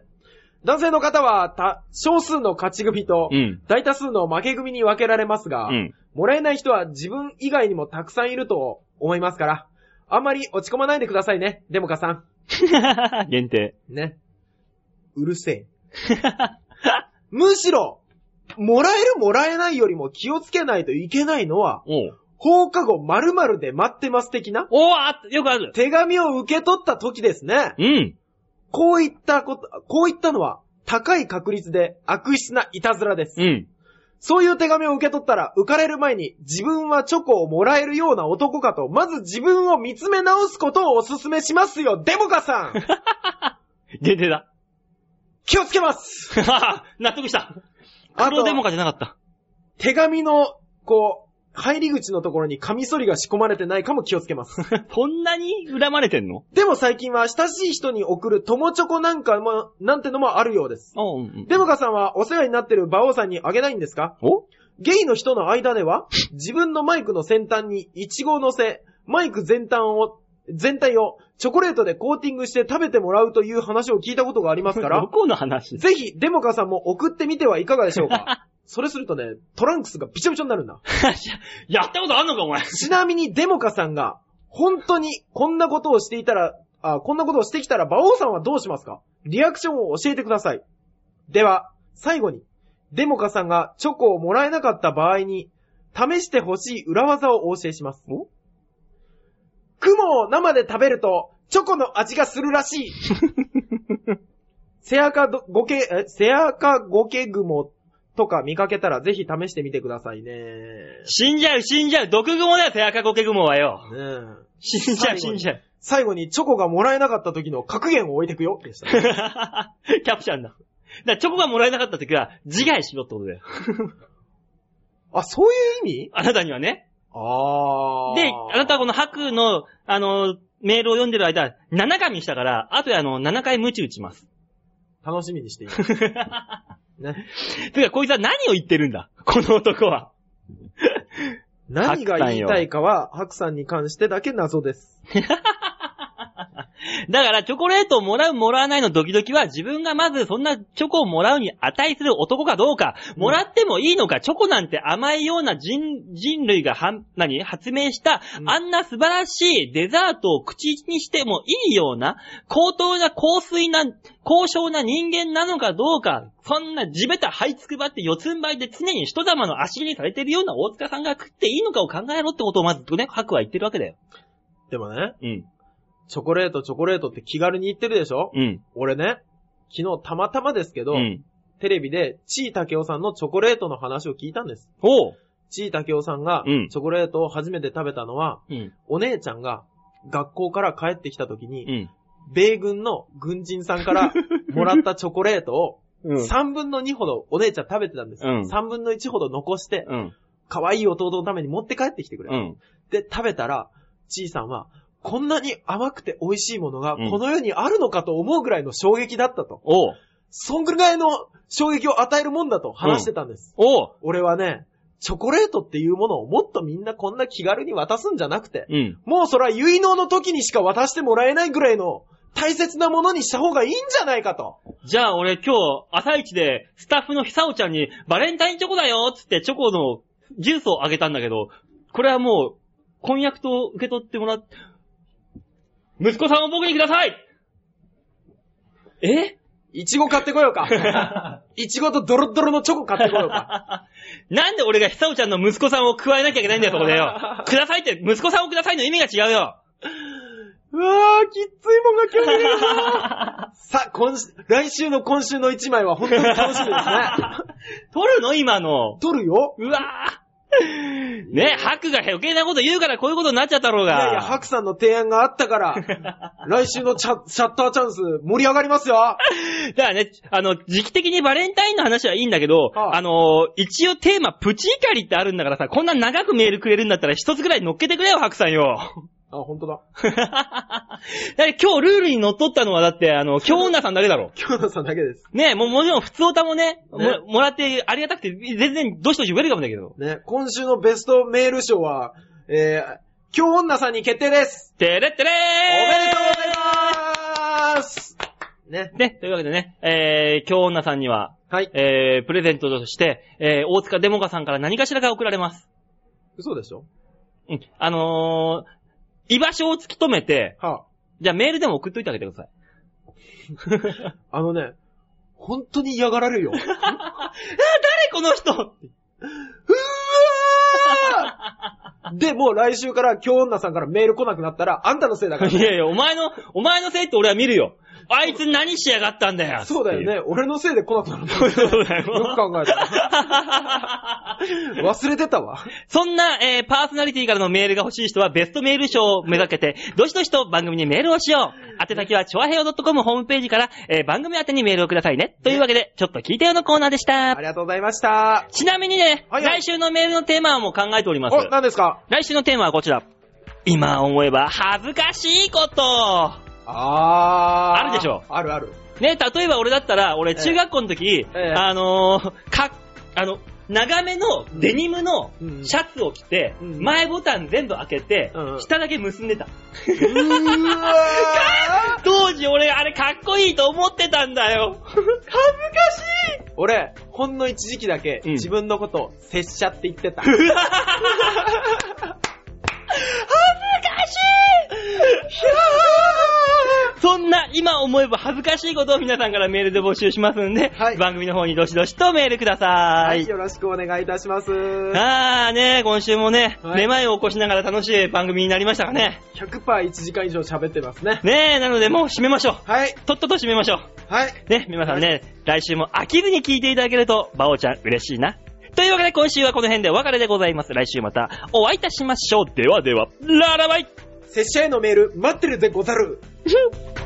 B: 男性の方は、た、少数の勝ち組と
A: う、ん。
B: 大多数の負け組に分けられますが、
A: うん。
B: もらえない人は自分以外にもたくさんいると思いますから、あんまり落ち込まないでくださいね、デモカさん。
A: 限定。
B: ね。うるせえ。むしろ、もらえるもらえないよりも気をつけないといけないのは。放課後〇〇で待ってます的な
A: おあよくある。
B: 手紙を受け取った時ですね。
A: うん。
B: こういったこと、こういったのは高い確率で悪質ないたずらです。
A: うん。
B: そういう手紙を受け取ったら浮かれる前に自分はチョコをもらえるような男かと、まず自分を見つめ直すことをお勧めしますよ、デモカさん
A: 限定だ。
B: 気をつけます
A: 納得した。
B: あと
A: 黒デモカじゃなかった。
B: 手紙の、こう、入り口のところにカミソリが仕込まれてないかも気をつけます。
A: そんなに恨まれてんの？
B: でも最近は親しい人に送る友チョコなんかも、なんてのもあるようです。
A: おうんうん。
B: デモカさんはお世話になってる馬王さんにあげないんですか？
A: お？
B: ゲイの人の間では、自分のマイクの先端にイチゴを乗せ、マイク全体を、全体をチョコレートでコーティングして食べてもらうという話を聞いたことがありますか
A: ど
B: ら、
A: この話？
B: ぜひデモカさんも送ってみてはいかがでしょうか？それするとね、トランクスがびちょびちょになるんだ。
A: やったことあんのか、お前。
B: ちなみにデモカさんが、本当にこんなことをしていたら、あ、こんなことをしてきたら馬王さんはどうしますか？リアクションを教えてください。では、最後に、デモカさんがチョコをもらえなかった場合に、試してほしい裏技をお教えします。
A: お？
B: 雲を生で食べると、チョコの味がするらしい。セアカどゴケ、え、セアカゴケグモとか見かけたらぜひ試してみてくださいね。ね
A: 死んじゃう、死んじゃう。毒雲だよ、セアカゴケ雲はよ。
B: え
A: 死んじゃう、死んじゃう。
B: 最後にチョコがもらえなかった時の格言を置いてくよ。でした。
A: キャプチャンだ。だからチョコがもらえなかった時は、自害しろってことだよ。
B: あ、そういう意味？
A: あなたにはね。
B: あー。
A: で、あなたはこの白の、あの、メールを読んでる間、7噛みしたから、あとであの、7回ムチ打ちます。
B: 楽しみにしています。ね。
A: てか、こいつは何を言ってるんだ？この男は。
B: 何が言いたいかは、ハクさんに関してだけ謎です。
A: だから、チョコレートをもらうもらわないのドキドキは、自分がまずそんなチョコをもらうに値する男かどうか、もらってもいいのか、チョコなんて甘いような人、人類がはん、何発明した、
B: うん
A: あんな素晴らしいデザートを口にしてもいいような、高等な高水な、高尚な人間なのかどうか、そんな地べた這いつくばって四つん這いで常に人様の足切りされてるような大塚さんが食っていいのかを考えろってことをまずね、白は言ってるわけだよ。
B: でもね、
A: うん。
B: チョコレート、チョコレートって気軽に言ってるでしょ？
A: うん。
B: 俺ね、昨日たまたまですけど、
A: うん。
B: テレビで、ちいたけおさんのチョコレートの話を聞いたんです。
A: おう。
B: ちいたけおさんが、
A: うん
B: チョコレートを初めて食べたのは、
A: うん。
B: お姉ちゃんが学校から帰ってきた時に、
A: うん。
B: 米軍の軍人さんからもらったチョコレートを、
A: うん。
B: 3分の2ほどお姉ちゃん食べてたんです。
A: うん
B: 3分の1ほど残して、
A: うん。
B: 可愛い弟のために持って帰ってきてくれ。
A: うん。
B: で、食べたら、ちいさんは、こんなに甘くて美味しいものが
A: うん
B: この世にあるのかと思うぐらいの衝撃だったと。
A: おう。
B: そんぐらいの衝撃を与えるもんだと話してたんです。
A: おう。
B: 俺はね、チョコレートっていうものをもっとみんなこんな気軽に渡すんじゃなくて、
A: うん。
B: もうそれは結納の時にしか渡してもらえないぐらいの大切なものにした方がいいんじゃないかと。
A: じゃあ俺今日、朝一でスタッフの久尾ちゃんにバレンタインチョコだよっつってチョコのジュースをあげたんだけど、これはもう、婚約と受け取ってもらっ、息子さんを僕にくださいえ？
B: いちご買ってこようか。いちごとドロッドロのチョコ買ってこようか。
A: なんで俺が久尾ちゃんの息子さんを加えなきゃいけないんだよ、そこでよ。くださいって、息子さんをくださいの意味が違うよ。
B: うわー、きっついもんが今日見れるなさあ、今週、来週の今週の一枚は本当に楽しみですね。
A: 取るの？今の。
B: 撮るよ。
A: うわぁ。ね、ハクが余計なこと言うからこういうことになっちゃったろうが。
B: いやいや、ハクさんの提案があったから、来週のチャシャッターチャンス盛り上がりますよ。
A: だからね、あの、時期的にバレンタインの話はいいんだけど、
B: ああ
A: あの、一応テーマプチ怒りってあるんだからさ、こんな長くメールくれるんだったら一つぐらい乗っけてくれよ、ハクさんよ。
B: あ、本当だ。
A: だって今日ルールに乗っ取ったのはだって、あの、京女さんだけだろ。
B: 京野さんだけです。
A: ねもうもちろん普通歌もね、
B: ね
A: ももらってありがたくて、全然どしどしウェルカムだけど。
B: ね、今週のベストメール賞は、えー、京女さんに決定です。
A: てれってれ
B: お
A: ー
B: めでとうございますね。
A: ね、というわけでね、えー、京女さんには、
B: はい。
A: えー、プレゼントとして、えー、大塚デモカさんから何かしらが送られます。
B: 嘘でしょ？
A: うん。あのー、居場所を突き止めて、
B: は
A: じゃあメールでも送っといてあげてください。
B: あ、あのね、本当に嫌がられるよ。う
A: 誰この人？
B: わーで、もう来週から京女さんからメール来なくなったら、あんたのせいだから
A: い。やいや、お前の、お前のせいって俺は見るよ。あいつ何しやがったんだよ。
B: そうだよね。俺のせいで来なくなるんだ
A: そうだよ。
B: よく考えたら。忘れてたわ。
A: そんな、えー、パーソナリティからのメールが欲しい人はベストメール賞をめがけて、どしどしと番組にメールをしよう。宛先は、ちょわへよ .com ホームページから、えー、番組宛てにメールをくださいね。というわけで、ちょっと聞いてよのコーナーでした
B: あ。りがとうございました。
A: ちなみにね、
B: はいはい
A: 来週のメールのテーマはもう考えております。
B: お、何ですか？
A: 来週のテーマはこちら。今思えば恥ずかしいこと。
B: あー。
A: あるでしょ
B: あるある。
A: ね、例えば俺だったら、俺中学校の時、
B: ええ
A: あのーか、あの、長めのデニムの
B: うん
A: シャツを着て、
B: うん
A: 前ボタン全部開けて、
B: うん
A: 下だけ結んでた。当時俺あれかっこいいと思ってたんだよ。恥ずかしい
B: 俺、ほんの一時期だけ、
A: うん
B: 自分のこと、拙者って言ってた。
A: 恥ずかしいそんな今思えば恥ずかしいことを皆さんからメールで募集しますんで、
B: はい
A: 番組の方にどしどしとメールくださ。
B: はいい、よろしくお願いいたします。
A: あーね、今週もね、
B: はい
A: めまいを起こしながら楽しい番組になりましたかね。
B: 100%1 時間以上喋ってますね。
A: ねえ、なのでもう締めましょう。
B: はい。
A: とっとと締めましょう。
B: はい。
A: ね、皆さんね、来週も飽きずに聞いていただけると、バオちゃん嬉しいな。というわけで今週はこの辺でお別れでございます。来週またお会いいたしましょう。ではでは、ララバイ
B: 拙者へのメール、待ってるでござる。